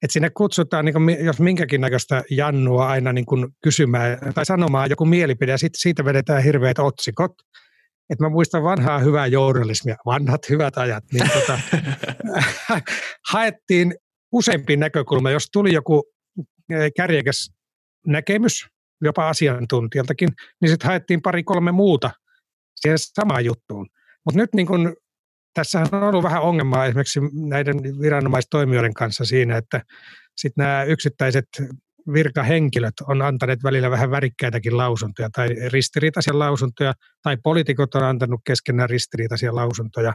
Että sinne kutsutaan, niin kuin, jos minkäkin näköistä jannua aina niin kuin kysymään tai sanomaan joku mielipide, ja sitten siitä vedetään hirveät otsikot. Et mä muistan vanhaa hyvää journalismia, vanhat hyvät ajat, niin tota, *laughs* haettiin useampi näkökulma. Jos tuli joku eh, kärjekäs näkemys, jopa asiantuntijaltakin, niin sitten haettiin pari-kolme muuta siihen samaan juttuun. Mutta nyt niin kun, tässä on ollut vähän ongelmaa esimerkiksi näiden viranomaistoimijoiden kanssa siinä, että sitten nämä yksittäiset virkahenkilöt on antaneet välillä vähän värikkäitäkin lausuntoja tai ristiriitaisia lausuntoja, tai poliitikot on antanut keskenään ristiriitaisia lausuntoja.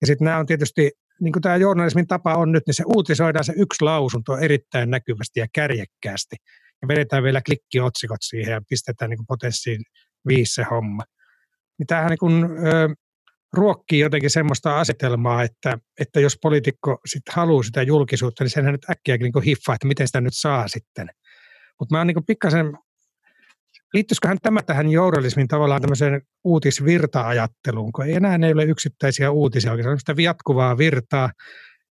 Ja sitten nämä on tietysti, niin kuin tämä journalismin tapa on nyt, niin se uutisoidaan se yksi lausunto erittäin näkyvästi ja kärjekkäästi. Ja vedetään vielä klikkiotsikot siihen ja pistetään niin potenssiin viisi se homma. Niin tämähän niin kuin, ruokkii jotenkin semmoista asetelmaa, että, että jos poliitikko sit haluaa sitä julkisuutta, niin senhän nyt äkkiäkin niin hiffaa, että miten sitä nyt saa sitten. Mutta mä oon niin pikkasen, liittyisiköhän tämä tähän journalismin tavallaan tämmöiseen uutisvirta-ajatteluun, kun ei enää ei ole yksittäisiä uutisia, oikein sitä jatkuvaa virtaa.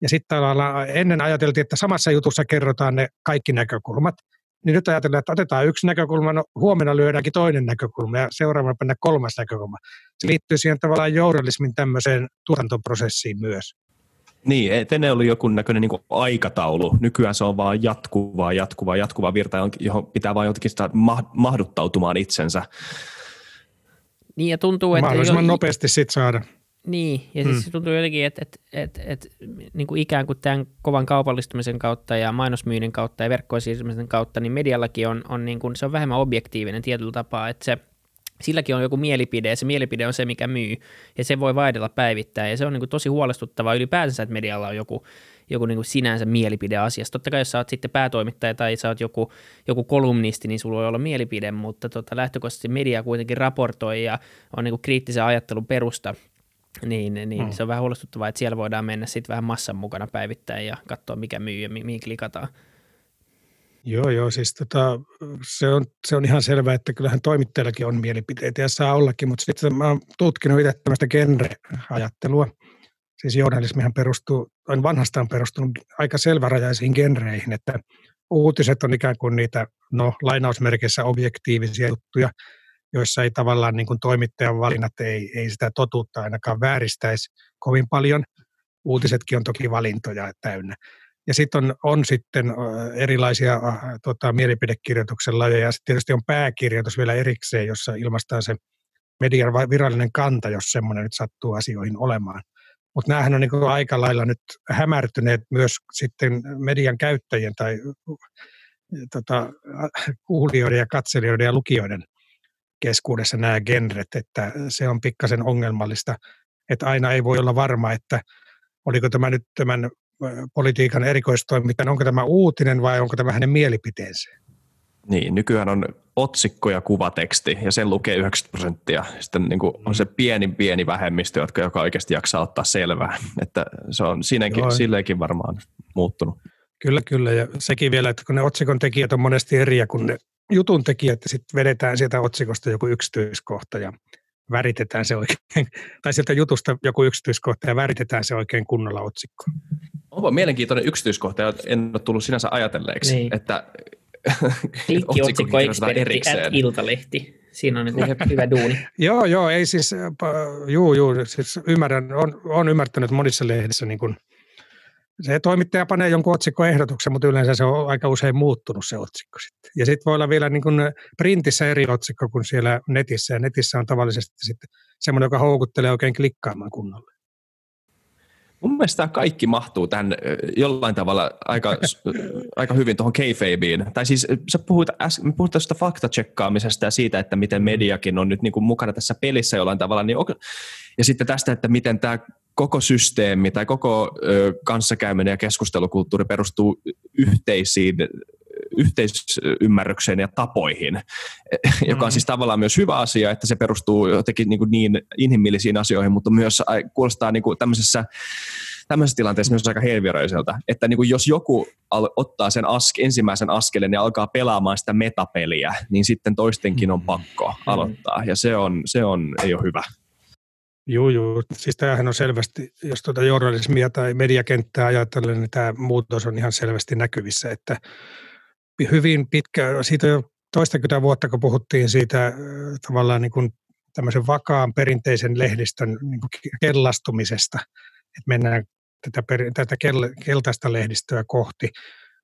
Ja sitten ennen ajateltiin, että samassa jutussa kerrotaan ne kaikki näkökulmat – niin nyt ajatellaan, että otetaan yksi näkökulma, no huomenna lyödäänkin toinen näkökulma ja seuraavana päivänä kolmas näkökulma. Se liittyy siihen tavallaan journalismin tämmöiseen tuotantoprosessiin myös. Niin, ennen oli joku näköinen niin aikataulu. Nykyään se on vaan jatkuvaa, jatkuvaa, jatkuvaa virta, johon pitää vain jotenkin sitä mahduttautumaan itsensä. Niin ja tuntuu, että... Mahdollisimman jo... nopeasti sitten saada. Niin, ja siis mm. tuntuu jotenkin, että, että, että, että niin kuin ikään kuin tämän kovan kaupallistumisen kautta ja mainosmyynnin kautta ja verkkoisiirtymisen kautta, niin mediallakin on, on, niin kuin, se on vähemmän objektiivinen tietyllä tapaa, että se, silläkin on joku mielipide ja se mielipide on se, mikä myy ja se voi vaihdella päivittäin ja se on niin kuin tosi huolestuttavaa ylipäänsä, että medialla on joku, joku niin kuin sinänsä mielipide asiasta. Totta kai jos sä oot sitten päätoimittaja tai sä oot joku, joku kolumnisti, niin sulla voi olla mielipide, mutta tota, lähtökohtaisesti media kuitenkin raportoi ja on niin kuin kriittisen ajattelun perusta niin, niin mm. se on vähän huolestuttavaa, että siellä voidaan mennä sitten vähän massan mukana päivittäin ja katsoa, mikä myy ja mi- mihin klikataan. Joo, joo, siis tota, se, on, se on ihan selvää, että kyllähän toimittajallakin on mielipiteitä ja saa ollakin, mutta sitten mä oon tutkinut itse tämmöistä genre-ajattelua. Siis journalismihan perustuu, on vanhastaan perustunut aika selvärajaisiin genreihin, että uutiset on ikään kuin niitä, no lainausmerkeissä objektiivisia juttuja, joissa ei tavallaan niin kuin toimittajan valinnat ei, ei sitä totuutta ainakaan vääristäisi kovin paljon. Uutisetkin on toki valintoja täynnä. Ja sitten on, on sitten erilaisia tota, mielipidekirjoituksen lajeja. Ja sitten tietysti on pääkirjoitus vielä erikseen, jossa ilmaistaan se median virallinen kanta, jos semmoinen nyt sattuu asioihin olemaan. Mutta näähän on niin aika lailla nyt hämärtyneet myös sitten median käyttäjien tai tota, kuulijoiden ja katselijoiden ja lukijoiden keskuudessa nämä genret, että se on pikkasen ongelmallista, että aina ei voi olla varma, että oliko tämä nyt tämän politiikan erikoistoimittajan, onko tämä uutinen vai onko tämä hänen mielipiteensä. Niin, nykyään on otsikko ja kuvateksti ja sen lukee 90 prosenttia. Sitten niin kuin on se pieni, pieni vähemmistö, jotka joka oikeasti jaksaa ottaa selvää. Että se on siinäkin, silleenkin varmaan muuttunut. Kyllä, kyllä. Ja sekin vielä, että kun ne otsikon tekijät on monesti eriä kuin ne jutun tekijät, sitten vedetään sieltä otsikosta joku yksityiskohta ja väritetään se oikein, *laughs* tai sieltä jutusta joku yksityiskohta ja väritetään se oikein kunnolla otsikko. Onpa mielenkiintoinen yksityiskohta, en ole tullut sinänsä ajatelleeksi, niin. että *laughs* otsikko erikseen. At Iltalehti. Siinä on niin *laughs* hyvä duuni. joo, joo, ei siis, juu, juu, siis ymmärrän, on, on ymmärtänyt monissa lehdissä niin kuin, se toimittaja panee jonkun otsikkoehdotuksen, mutta yleensä se on aika usein muuttunut se otsikko sitten. Ja sitten voi olla vielä niin kuin printissä eri otsikko kuin siellä netissä, ja netissä on tavallisesti sitten semmoinen, joka houkuttelee oikein klikkaamaan kunnolla. Mun mielestä kaikki mahtuu tähän jollain tavalla aika, aika hyvin tuohon kayfabeen. Tai siis sä puhuit, äs, puhuit tästä faktatsekkaamisesta ja siitä, että miten mediakin on nyt niin kuin mukana tässä pelissä jollain tavalla. Niin, ja sitten tästä, että miten tämä koko systeemi tai koko ö, kanssakäyminen ja keskustelukulttuuri perustuu yhteisiin yhteisymmärrykseen ja tapoihin, *laughs* joka on mm. siis tavallaan myös hyvä asia, että se perustuu jotenkin niin, kuin niin inhimillisiin asioihin, mutta myös kuulostaa niin kuin tämmöisessä tämmöisessä tilanteessa myös aika helviröiseltä, että niin kuin jos joku ottaa sen aske, ensimmäisen askeleen ja alkaa pelaamaan sitä metapeliä, niin sitten toistenkin on mm. pakko aloittaa, ja se, on, se on, ei ole hyvä. Joo, joo. Siis tämähän on selvästi, jos tuota journalismia tai mediakenttää ajatellen, niin tämä muutos on ihan selvästi näkyvissä, että hyvin pitkä, siitä jo toistakymmentä vuotta, kun puhuttiin siitä äh, tavallaan niin kuin tämmöisen vakaan perinteisen lehdistön niin kuin kellastumisesta, että mennään tätä, per, tätä kel, keltaista lehdistöä kohti.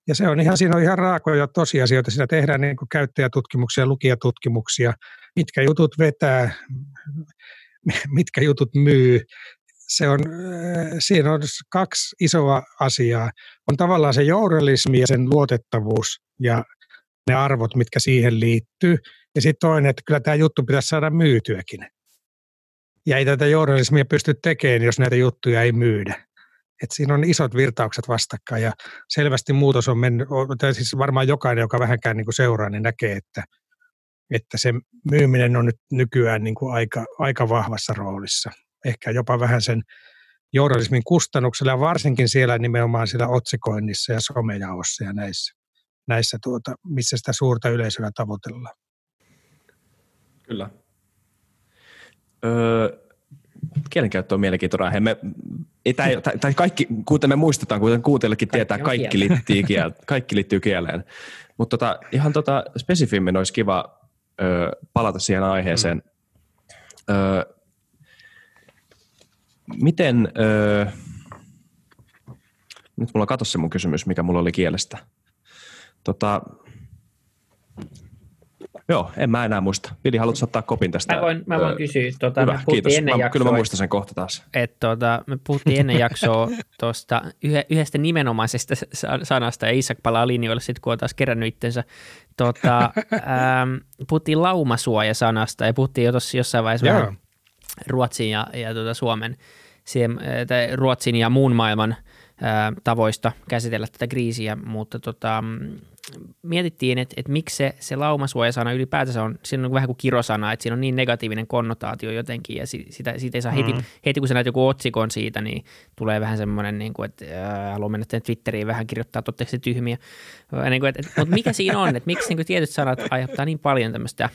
Ja se on ihan, siinä on ihan raakoja tosiasioita. Siinä tehdään niin kuin käyttäjätutkimuksia, lukijatutkimuksia, mitkä jutut vetää, *laughs* mitkä jutut myy. Se on, äh, siinä on kaksi isoa asiaa. On tavallaan se journalismi ja sen luotettavuus ja ne arvot, mitkä siihen liittyy. Ja sitten toinen, että kyllä tämä juttu pitäisi saada myytyäkin. Ja ei tätä journalismia pysty tekemään, jos näitä juttuja ei myydä. Et siinä on isot virtaukset vastakkain ja selvästi muutos on mennyt, tai siis varmaan jokainen, joka vähänkään niin kuin seuraa, niin näkee, että, että se myyminen on nyt nykyään niin kuin aika, aika vahvassa roolissa. Ehkä jopa vähän sen journalismin kustannuksella ja varsinkin siellä nimenomaan siellä otsikoinnissa ja somejaossa ja näissä näissä, tuota, missä sitä suurta yleisöä tavoitellaan. Kyllä. Öö, kielenkäyttö on mielenkiintoinen Me, ei, tai, tai, kaikki, kuten me muistetaan, kuten kuuntelijakin tietää, kaikki liittyy, kiel, kaikki liittyy kieleen. Mutta tota, ihan tota, spesifimmin olisi kiva ö, palata siihen aiheeseen. Mm. Ö, miten, ö, nyt mulla on se mun kysymys, mikä mulla oli kielestä. Tota, Joo, en mä enää muista. Vili, haluatko ottaa kopin tästä? Mä voin, mä voin kysyä. Tuota, Hyvä, kiitos. Ennen mä, jaksoa, kyllä mä muistan sen kohta taas. Et, tuota, me puhuttiin ennen jaksoa *laughs* tuosta yhdestä nimenomaisesta sanasta, ja Isak palaa linjoille sitten, kun on taas kerännyt itsensä. *laughs* Tuota, ähm, puhuttiin laumasuoja-sanasta, ja puhuttiin jo tuossa jossain vaiheessa yeah. Ruotsin ja, ja tuota Suomen, siihen, tai Ruotsin ja muun maailman – tavoista käsitellä tätä kriisiä, mutta tota, mietittiin, että, että miksi se, se laumasuojasana ylipäätänsä on, siinä on vähän kuin kirosana, että siinä on niin negatiivinen konnotaatio jotenkin, ja sitä, siitä ei saa mm. heti, heti, kun sä näet joku otsikon siitä, niin tulee vähän semmoinen, niin kuin, että äh, haluan mennä Twitteriin vähän kirjoittaa totteeksi tyhmiä. Niin kuin, että, että, mutta mikä siinä on, että miksi niin kuin tietyt sanat aiheuttaa niin paljon tämmöistä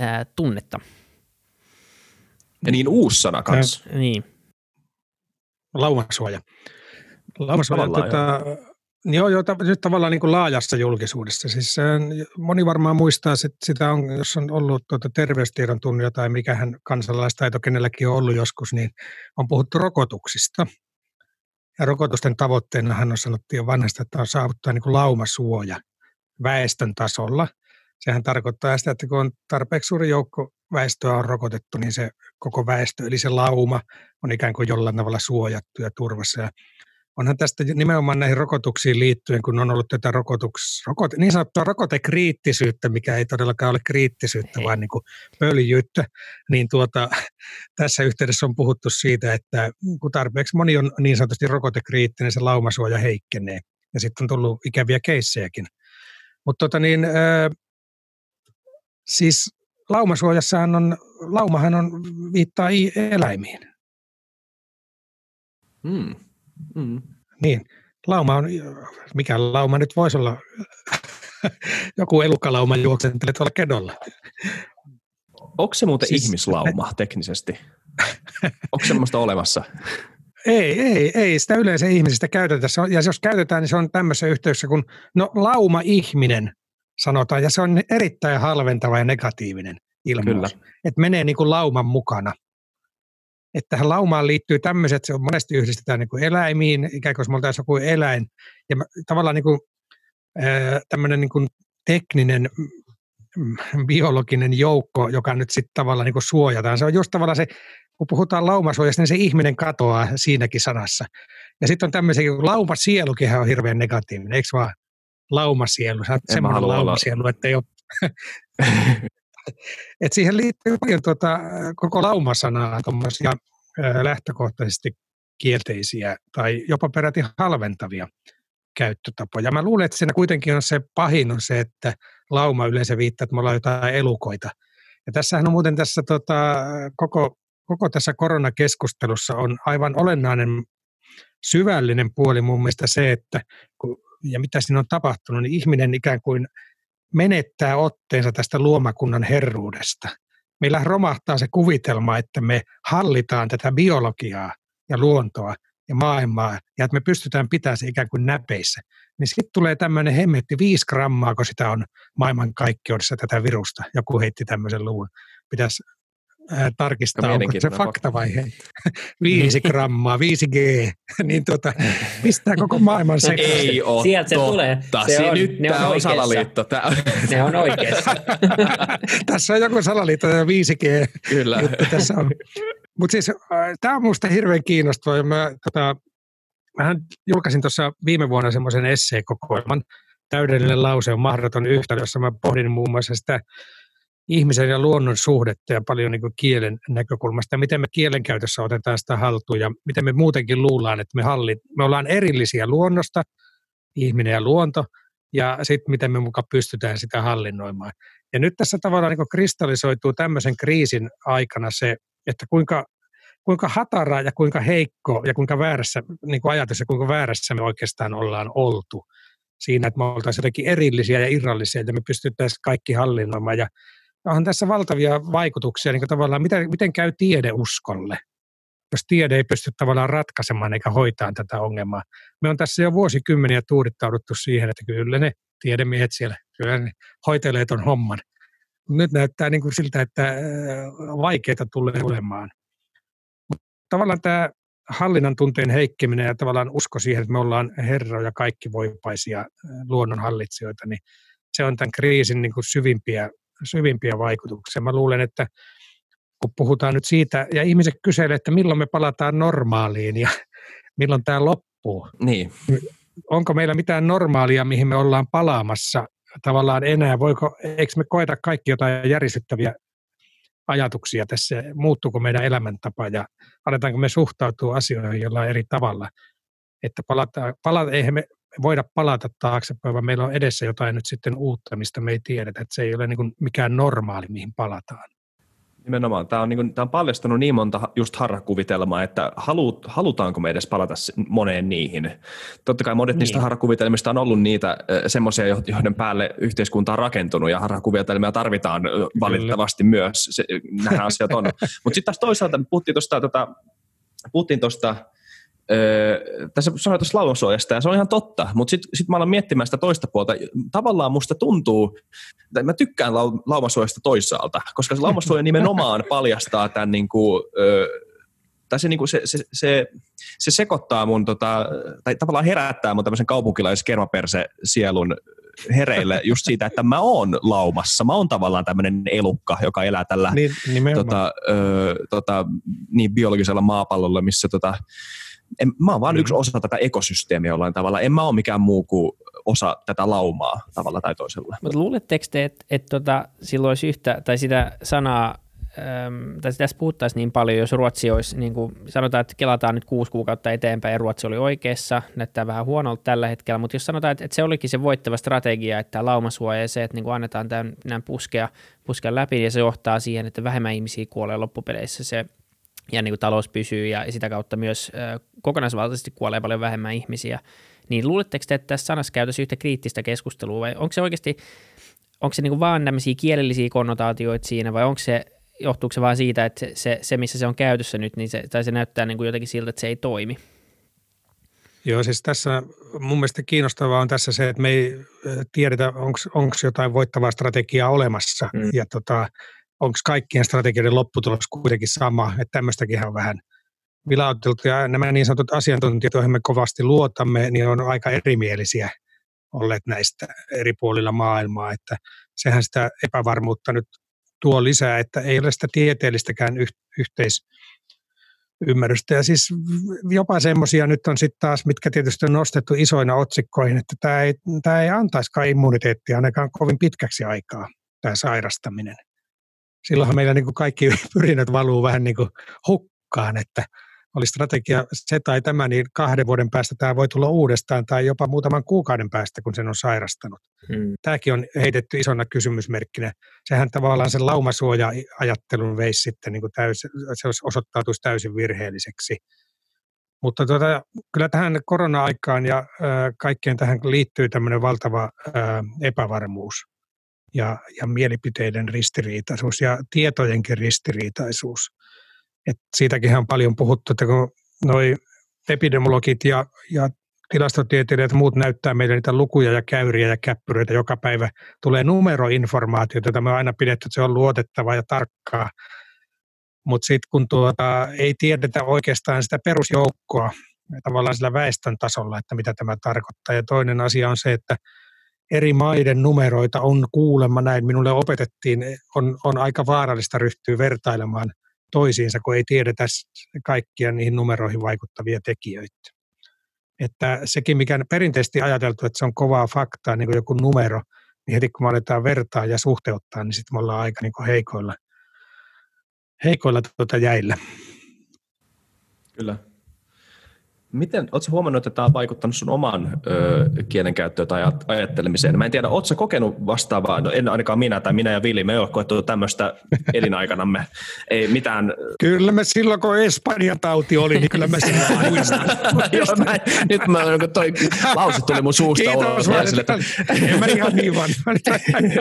äh, tunnetta? Ja niin uusi sana kanssa. Ja, niin. Laumasuoja. Laumasuoja, tota, joo, joo, nyt tavallaan niin kuin laajassa julkisuudessa. Siis moni varmaan muistaa, että sitä on, jos on ollut tuota terveystiedon tunnilla tai mikähän kansalaistaito kenelläkin on ollut joskus, niin on puhuttu rokotuksista. Ja rokotusten tavoitteenahan on sanottu jo vanhasta, että on saavuttaa niin kuin laumasuoja väestön tasolla. Sehän tarkoittaa sitä, että kun on tarpeeksi suuri joukko väestöä on rokotettu, niin se koko väestö, eli se lauma, on ikään kuin jollain tavalla suojattu ja turvassa. Ja onhan tästä nimenomaan näihin rokotuksiin liittyen, kun on ollut tätä rokotuks, rokot, niin sanottua rokotekriittisyyttä, mikä ei todellakaan ole kriittisyyttä, ei. vaan niin kuin pöljyyttä, niin tuota, tässä yhteydessä on puhuttu siitä, että kun tarpeeksi moni on niin sanotusti rokotekriittinen, se laumasuoja heikkenee. Ja sitten on tullut ikäviä keissejäkin. Mutta tota niin, äh, siis laumasuojassahan on, laumahan on, viittaa eläimiin. Hmm. Mm. Niin, lauma on, mikä lauma nyt voisi olla, *laughs* joku elukalauma juoksentelee tuolla kedolla. onko se muuten siis, ihmislauma teknisesti? *laughs* onko semmoista olemassa? Ei, ei, ei. Sitä yleensä ihmisistä käytetään. Ja jos käytetään, niin se on tämmöisessä yhteydessä kuin no, lauma-ihminen sanotaan. Ja se on erittäin halventava ja negatiivinen ilmaus. Että menee niin kuin lauman mukana. Että tähän laumaan liittyy tämmöiset, se on monesti yhdistetään niin kuin eläimiin, ikään kuin me oltaisiin joku eläin. Ja tavallaan niin kuin, tämmöinen niin kuin tekninen mm, biologinen joukko, joka nyt sitten tavallaan niin kuin suojataan. Se on just tavallaan se kun puhutaan laumasuojasta, niin se ihminen katoaa siinäkin sanassa. Ja sitten on tämmöisiä, kun laumasielukin on hirveän negatiivinen, eikö vaan? Laumasielu, sä oot semmoinen laumasielu, olla. että ei ole... *laughs* Et siihen liittyy paljon tuota, koko laumasanaa tuommoisia lähtökohtaisesti kielteisiä tai jopa peräti halventavia käyttötapoja. Mä luulen, että siinä kuitenkin on se pahin on se, että lauma yleensä viittaa, että me ollaan jotain elukoita. Ja tässähän on muuten tässä tota, koko koko tässä koronakeskustelussa on aivan olennainen syvällinen puoli mun mielestä se, että ja mitä siinä on tapahtunut, niin ihminen ikään kuin menettää otteensa tästä luomakunnan herruudesta. Meillä romahtaa se kuvitelma, että me hallitaan tätä biologiaa ja luontoa ja maailmaa, ja että me pystytään pitämään se ikään kuin näpeissä. Niin sitten tulee tämmöinen hemmetti, viisi grammaa, kun sitä on maailman kaikkeudessa tätä virusta. Joku heitti tämmöisen luvun. Pitäisi ää, tarkistaa, onko se fakta vai *laughs* hei. Viisi grammaa, 5G, *laughs* niin tota, pistää koko maailman sekaisin. Ei ole Sieltä se tulee. Se on, nyt tämä on, on salaliitto. Tää on. Ne on oikeassa. *laughs* tässä on joku salaliitto, tämä 5G. Kyllä. tässä on. Mutta siis tämä on minusta hirveän kiinnostavaa. Mä, tota, mähän julkaisin tuossa viime vuonna semmoisen esseekokoelman, täydellinen lause on mahdoton yhtälö, jossa mä pohdin muun muassa sitä ihmisen ja luonnon suhdetta ja paljon niin kielen näkökulmasta, miten me kielenkäytössä otetaan sitä haltuun ja miten me muutenkin luullaan, että me, hallit, me ollaan erillisiä luonnosta, ihminen ja luonto, ja sitten miten me mukaan pystytään sitä hallinnoimaan. Ja nyt tässä tavallaan niin kristallisoituu tämmöisen kriisin aikana se, että kuinka, kuinka hatara ja kuinka heikko ja kuinka väärässä, niin kuin ajatus ja kuinka väärässä me oikeastaan ollaan oltu siinä, että me oltaisiin jotenkin erillisiä ja irrallisia, ja me pystyttäisiin kaikki hallinnoimaan. Ja onhan tässä valtavia vaikutuksia, niin tavallaan miten, miten käy tiedeuskolle, jos tiede ei pysty tavallaan ratkaisemaan eikä hoitaa tätä ongelmaa. Me on tässä jo vuosikymmeniä tuudittauduttu siihen, että kyllä ne tiedemiehet siellä, kyllä ne hoitelee ton homman. Nyt näyttää niin kuin siltä, että äh, vaikeita tulee olemaan. Mutta tavallaan tämä hallinnan tunteen heikkeminen ja tavallaan usko siihen, että me ollaan herroja kaikki voipaisia äh, luonnonhallitsijoita, niin se on tämän kriisin niin kuin syvimpiä syvimpiä vaikutuksia. Mä luulen, että kun puhutaan nyt siitä, ja ihmiset kyselee, että milloin me palataan normaaliin ja *laughs* milloin tämä loppuu. Niin. Onko meillä mitään normaalia, mihin me ollaan palaamassa tavallaan enää? Voiko, eikö me koeta kaikki jotain järisyttäviä ajatuksia tässä? Muuttuuko meidän elämäntapa ja aletaanko me suhtautua asioihin jollain eri tavalla? Että palata, palata, eihän me voida palata taaksepäin, vaan meillä on edessä jotain nyt sitten uutta, mistä me ei tiedetä, että se ei ole niin kuin mikään normaali, mihin palataan. Nimenomaan. Tämä on, niin kuin, tämä on paljastanut niin monta just harhakuvitelmaa, että halut, halutaanko me edes palata moneen niihin. Totta kai monet niin. niistä harhakuvitelmista on ollut niitä semmoisia, joiden päälle yhteiskunta on rakentunut, ja harhakuvitelmia tarvitaan valitettavasti Kyllä. myös. Se, nämä asiat on. *laughs* Mutta sitten taas toisaalta puhuttiin tuosta tota, puhuttiin tuosta Öö, tässä sanoin tuosta laumansuojasta, ja se on ihan totta, mutta sitten sit mä alan miettimään sitä toista puolta. Tavallaan musta tuntuu, että mä tykkään lau- laumansuojasta toisaalta, koska se laumansuoja *laughs* nimenomaan paljastaa tämän, niin kuin, öö, tai se, niin kuin se, se, se, se, sekoittaa mun, tota, tai tavallaan herättää mun tämmöisen kaupunkilaiskermaperse sielun hereille just siitä, että mä oon laumassa. Mä oon tavallaan tämmöinen elukka, joka elää tällä niin, tota, ö, tota, niin biologisella maapallolla, missä tota, en, mä oon vaan mm. yksi osa tätä ekosysteemiä jollain tavalla. En mä ole mikään muu kuin osa tätä laumaa tavalla tai toisella. Mutta luuletteko te, että et tota, silloin olisi yhtä, tai sitä sanaa, äm, tai tässä puhuttaisiin niin paljon, jos Ruotsi olisi, niin kuin sanotaan, että kelataan nyt kuusi kuukautta eteenpäin ja Ruotsi oli oikeassa, näyttää vähän huonolta tällä hetkellä, mutta jos sanotaan, että, että se olikin se voittava strategia, että laumasuoja ja se, että niin kuin annetaan tämän, tämän puskea, puskea läpi ja se johtaa siihen, että vähemmän ihmisiä kuolee loppupeleissä, se ja niin kuin talous pysyy ja sitä kautta myös kokonaisvaltaisesti kuolee paljon vähemmän ihmisiä, niin luuletteko te, että tässä sanassa käytössä yhtä kriittistä keskustelua vai onko se oikeasti, onko se niin kuin vaan tämmöisiä kielellisiä konnotaatioita siinä vai onko se johtuuko se vaan siitä, että se, se, se missä se on käytössä nyt, niin se, tai se näyttää niin kuin jotenkin siltä, että se ei toimi? Joo, siis tässä mun mielestä kiinnostavaa on tässä se, että me ei tiedetä, onko jotain voittavaa strategiaa olemassa mm. ja tota, onko kaikkien strategioiden lopputulos kuitenkin sama, että tämmöistäkin on vähän vilauteltu ja nämä niin sanotut asiantuntijat, joihin me kovasti luotamme, niin on aika erimielisiä olleet näistä eri puolilla maailmaa, että sehän sitä epävarmuutta nyt tuo lisää, että ei ole sitä tieteellistäkään yhteis, ymmärrystä. Ja siis jopa semmoisia nyt on sitten taas, mitkä tietysti on nostettu isoina otsikkoihin, että tämä ei, tämä ei antaisikaan immuniteettia ainakaan kovin pitkäksi aikaa, tämä sairastaminen. Silloinhan meillä niin kuin kaikki *laughs* pyrinnöt valuu vähän niin kuin hukkaan, että oli strategia se tai tämä, niin kahden vuoden päästä tämä voi tulla uudestaan tai jopa muutaman kuukauden päästä, kun sen on sairastanut. Hmm. Tämäkin on heitetty isona kysymysmerkkinä. Sehän tavallaan sen laumasuoja-ajattelun veisi sitten niin kuin täysin, se osoittautuisi täysin virheelliseksi. Mutta tuota, kyllä tähän korona-aikaan ja ö, kaikkeen tähän liittyy tämmöinen valtava ö, epävarmuus ja, ja mielipiteiden ristiriitaisuus ja tietojenkin ristiriitaisuus. Et siitäkin on paljon puhuttu, että kun noi epidemiologit ja, ja tilastotieteilijät ja muut näyttää meille niitä lukuja ja käyriä ja käppyröitä joka päivä. Tulee numeroinformaatiota, jota me on aina pidetty, että se on luotettava ja tarkkaa. Mutta sitten kun tuota, ei tiedetä oikeastaan sitä perusjoukkoa tavallaan sillä väestön tasolla, että mitä tämä tarkoittaa. Ja toinen asia on se, että eri maiden numeroita on kuulemma näin, minulle opetettiin, on, on aika vaarallista ryhtyä vertailemaan toisiinsa, kun ei tiedetä kaikkia niihin numeroihin vaikuttavia tekijöitä. Että sekin, mikä perinteisesti ajateltu, että se on kovaa faktaa, niin kuin joku numero, niin heti kun me aletaan vertaa ja suhteuttaa, niin sitten me ollaan aika niin kuin heikoilla, heikoilla tuota jäillä. Kyllä. Miten, oletko huomannut, että tämä on vaikuttanut sun omaan ö, kielenkäyttöön tai ajattelemiseen? Mä en tiedä, oletko kokenut vastaavaa, no en ainakaan minä tai minä ja Vili, me ei ole koettu tämmöistä elinaikanamme, *laughs* ei mitään. Kyllä me silloin, kun Espanjan tauti oli, niin kyllä mä sen *laughs* muistan. Mä, nyt mä, toi lause tuli mun suusta Kiitos, mä, että... en mä ihan niin vaan.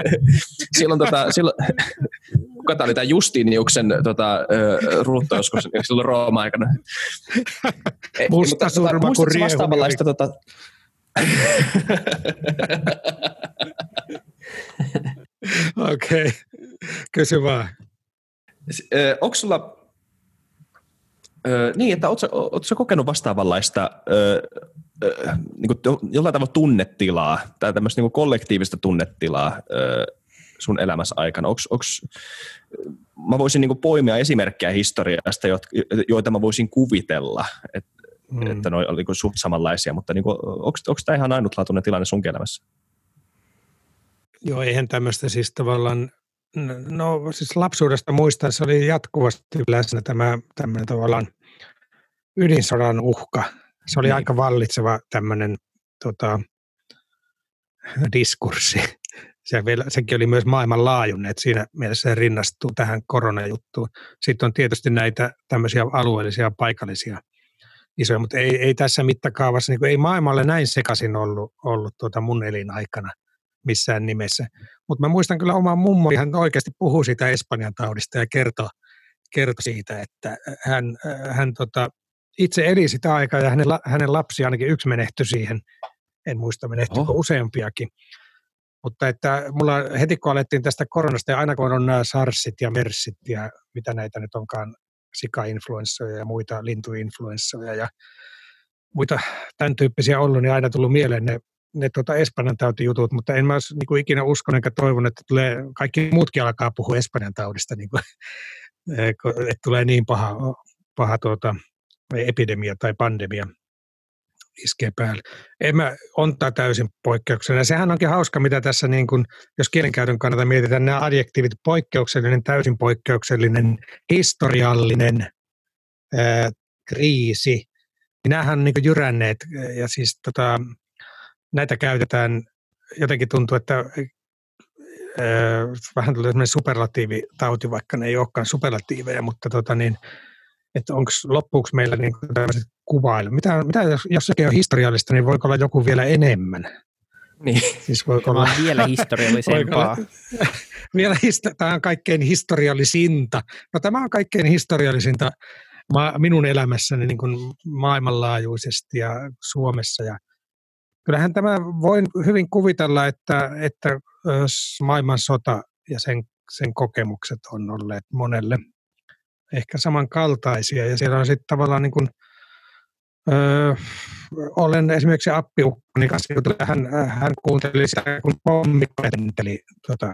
*laughs* silloin, tota, silloin, kuka tämä oli tämä Justiniuksen tota, ruutto joskus silloin Rooma-aikana. *laughs* Musta surma kuin riehu. Tota... *laughs* Okei, okay. kysy vaan. Onko sulla, niin, että oletko kokenut vastaavanlaista niin kuin jollain tavalla tunnetilaa tai tämmöistä niin kollektiivista tunnetilaa sun elämässä aikana? Onks, onks, mä voisin niin poimia esimerkkejä historiasta, joita mä voisin kuvitella, että mm. että ne oli niin suht samanlaisia, mutta niin onko tämä ihan ainutlaatuinen tilanne sun elämässä? Joo, eihän tämmöistä siis tavallaan, no siis lapsuudesta muistaa, se oli jatkuvasti läsnä tämä tämmöinen tavallaan ydinsodan uhka. Se oli mm. aika vallitseva tämmöinen tota, diskurssi se vielä, sekin oli myös maailmanlaajuinen, että siinä mielessä se rinnastuu tähän koronajuttuun. Sitten on tietysti näitä tämmöisiä alueellisia, paikallisia isoja, mutta ei, ei tässä mittakaavassa, niin ei maailmalle näin sekaisin ollut, ollut tuota mun elinaikana missään nimessä. Mutta mä muistan kyllä oman mummo, hän oikeasti puhui siitä Espanjan taudista ja kertoi, kertoi siitä, että hän, hän tota, itse eli sitä aikaa ja hänen, hänen lapsi ainakin yksi menehtyi siihen. En muista menehtyykö oh. useampiakin. Mutta että mulla heti kun alettiin tästä koronasta, ja aina kun on nämä SARSit ja MERSit ja mitä näitä nyt onkaan, sika-influenssoja ja muita lintuinfluenssoja ja muita tämän tyyppisiä ollut, niin aina tullut mieleen ne, ne tuota Espanjan tautijutut, mutta en mä olisi niin kuin ikinä uskonut enkä toivon, että tulee, kaikki muutkin alkaa puhua Espanjan taudista, niin kuin, *laughs* että tulee niin paha, paha tuota, epidemia tai pandemia iskee päälle. En mä ontaa täysin poikkeuksellinen. Sehän onkin hauska, mitä tässä, niin kun, jos kielenkäytön kannalta mietitään nämä adjektiivit, poikkeuksellinen, täysin poikkeuksellinen, historiallinen, ää, kriisi, nämähän on niin jyränneet ja siis tota, näitä käytetään, jotenkin tuntuu, että ää, vähän tulee sellainen superlatiivitauti, vaikka ne ei olekaan superlatiiveja, mutta tota niin, että onko loppuuko meillä niin tämmöiset kuvailu. Mitä, mitä jos, jos sekin on historiallista, niin voiko olla joku vielä enemmän? Niin. Siis voiko olla... vielä historiallisempaa. vielä histo- tämä on kaikkein historiallisinta. No tämä on kaikkein historiallisinta ma- minun elämässäni niin kuin maailmanlaajuisesti ja Suomessa. Ja kyllähän tämä voin hyvin kuvitella, että, että maailmansota ja sen, sen kokemukset on olleet monelle ehkä samankaltaisia. Ja siellä on sitten tavallaan niin kuin, öö, olen esimerkiksi appiukkoni kanssa, hän, hän kuunteli sitä, kun pommi lenteli, tota,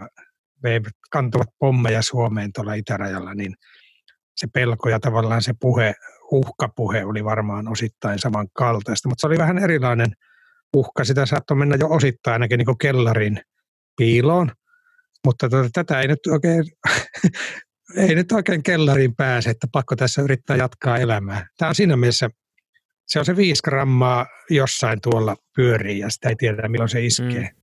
kantavat pommeja Suomeen tuolla itärajalla, niin se pelko ja tavallaan se puhe, uhkapuhe oli varmaan osittain samankaltaista, mutta se oli vähän erilainen uhka. Sitä saattoi mennä jo osittain ainakin niin kellarin piiloon, mutta tota, tätä ei nyt oikein *laughs* ei nyt oikein kellariin pääse, että pakko tässä yrittää jatkaa elämää. Tämä on siinä mielessä, se on se viisi grammaa jossain tuolla pyörii ja sitä ei tiedä milloin se iskee. Mm.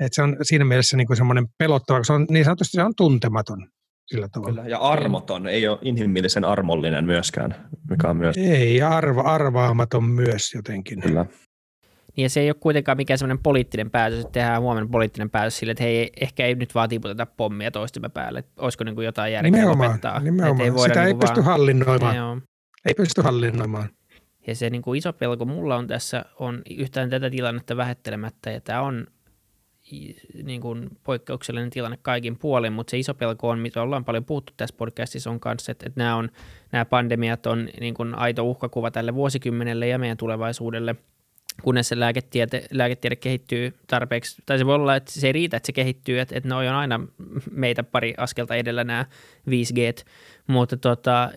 Et se on siinä mielessä niin kuin semmoinen pelottava, se on niin sanotusti se on tuntematon sillä tavalla. Kyllä, ja armoton, ei ole inhimillisen armollinen myöskään, mikä on myös... Ei, arva, arvaamaton myös jotenkin. Kyllä. Niin ja se ei ole kuitenkaan mikään semmoinen poliittinen päätös, että tehdään huomenna poliittinen päätös sille, että hei, ehkä ei nyt vaan tiputeta pommia toistemme päälle. Olisiko niin kuin jotain järkeä nimenomaan, lopettaa? Nimenomaan. Ei voida Sitä niin ei pysty vaan... hallinnoimaan. Joo. Ei pysty hallinnoimaan. Ja se niin kuin iso pelko mulla on tässä, on yhtään tätä tilannetta vähettelemättä, ja tämä on niin kuin poikkeuksellinen tilanne kaikin puolin, mutta se iso pelko on, mitä ollaan paljon puhuttu tässä podcastissa, on kanssa, että, että nämä, on, nämä pandemiat on niin kuin aito uhkakuva tälle vuosikymmenelle ja meidän tulevaisuudelle – kunnes se lääketiede, lääketiede kehittyy tarpeeksi, tai se voi olla, että se ei riitä, että se kehittyy, että, että ne on aina meitä pari askelta edellä nämä 5G, mutta tota,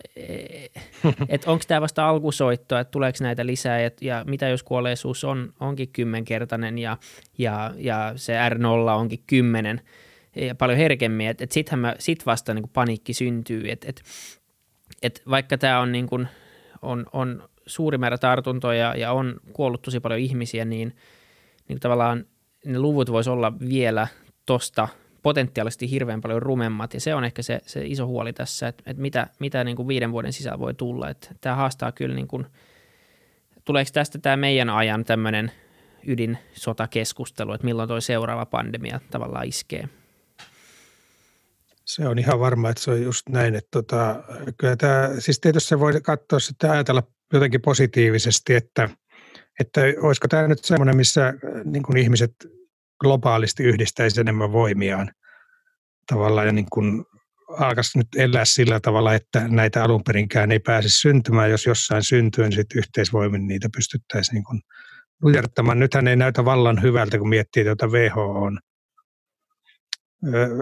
että onko tämä vasta alkusoitto, että tuleeko näitä lisää, ja, ja mitä jos kuolleisuus on, onkin kymmenkertainen ja, ja, ja se R0 onkin kymmenen, ja paljon herkemmin, että et sittenhän sit vasta niin paniikki syntyy, että et, et vaikka tämä on, niin kuin, on, on suuri määrä tartuntoja ja on kuollut tosi paljon ihmisiä, niin, niin tavallaan ne luvut voisi olla vielä tosta potentiaalisesti hirveän paljon rumemmat, ja se on ehkä se, se iso huoli tässä, että, että mitä, mitä niin kuin viiden vuoden sisällä voi tulla. Että tämä haastaa kyllä, niin kuin, tuleeko tästä tämä meidän ajan tämmöinen ydinsotakeskustelu, että milloin tuo seuraava pandemia tavallaan iskee? Se on ihan varma, että se on just näin. Että tota, kyllä tämä, siis tietysti se voi katsoa sitten ajatella jotenkin positiivisesti, että, että olisiko tämä nyt semmoinen, missä äh, niin kuin ihmiset globaalisti yhdistäisi enemmän voimiaan tavallaan ja niin kuin alkaisi nyt elää sillä tavalla, että näitä alun perinkään ei pääsisi syntymään. Jos jossain syntyy, niin sitten yhteisvoimin niitä pystyttäisiin niin kuin nujertamaan. Nythän ei näytä vallan hyvältä, kun miettii tuota WHO on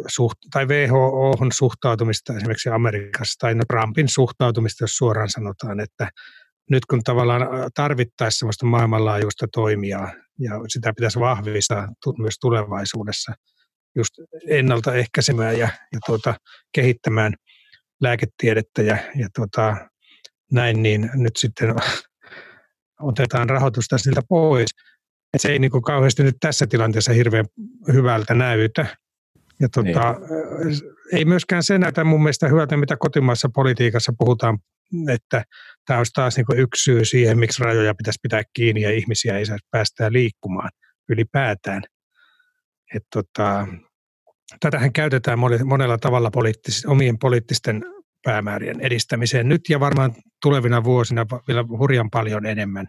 suht, tai WHO suhtautumista esimerkiksi Amerikassa tai no Trumpin suhtautumista, jos suoraan sanotaan, että nyt kun tavallaan tarvittaisiin sellaista maailmanlaajuista toimijaa ja sitä pitäisi vahvistaa myös tulevaisuudessa just ennaltaehkäisemään ja, ja tuota, kehittämään lääketiedettä ja, ja tuota, näin, niin nyt sitten *laughs* otetaan rahoitusta siltä pois. Et se ei niin kuin kauheasti nyt tässä tilanteessa hirveän hyvältä näytä. Ja tuota, niin. ei myöskään se näytä mun mielestä hyvältä, mitä kotimaassa politiikassa puhutaan että tämä olisi taas niin yksi syy siihen, miksi rajoja pitäisi pitää kiinni ja ihmisiä ei saisi päästää liikkumaan ylipäätään. Et tota, tätähän käytetään monella tavalla poliittis, omien poliittisten päämäärien edistämiseen nyt ja varmaan tulevina vuosina vielä hurjan paljon enemmän.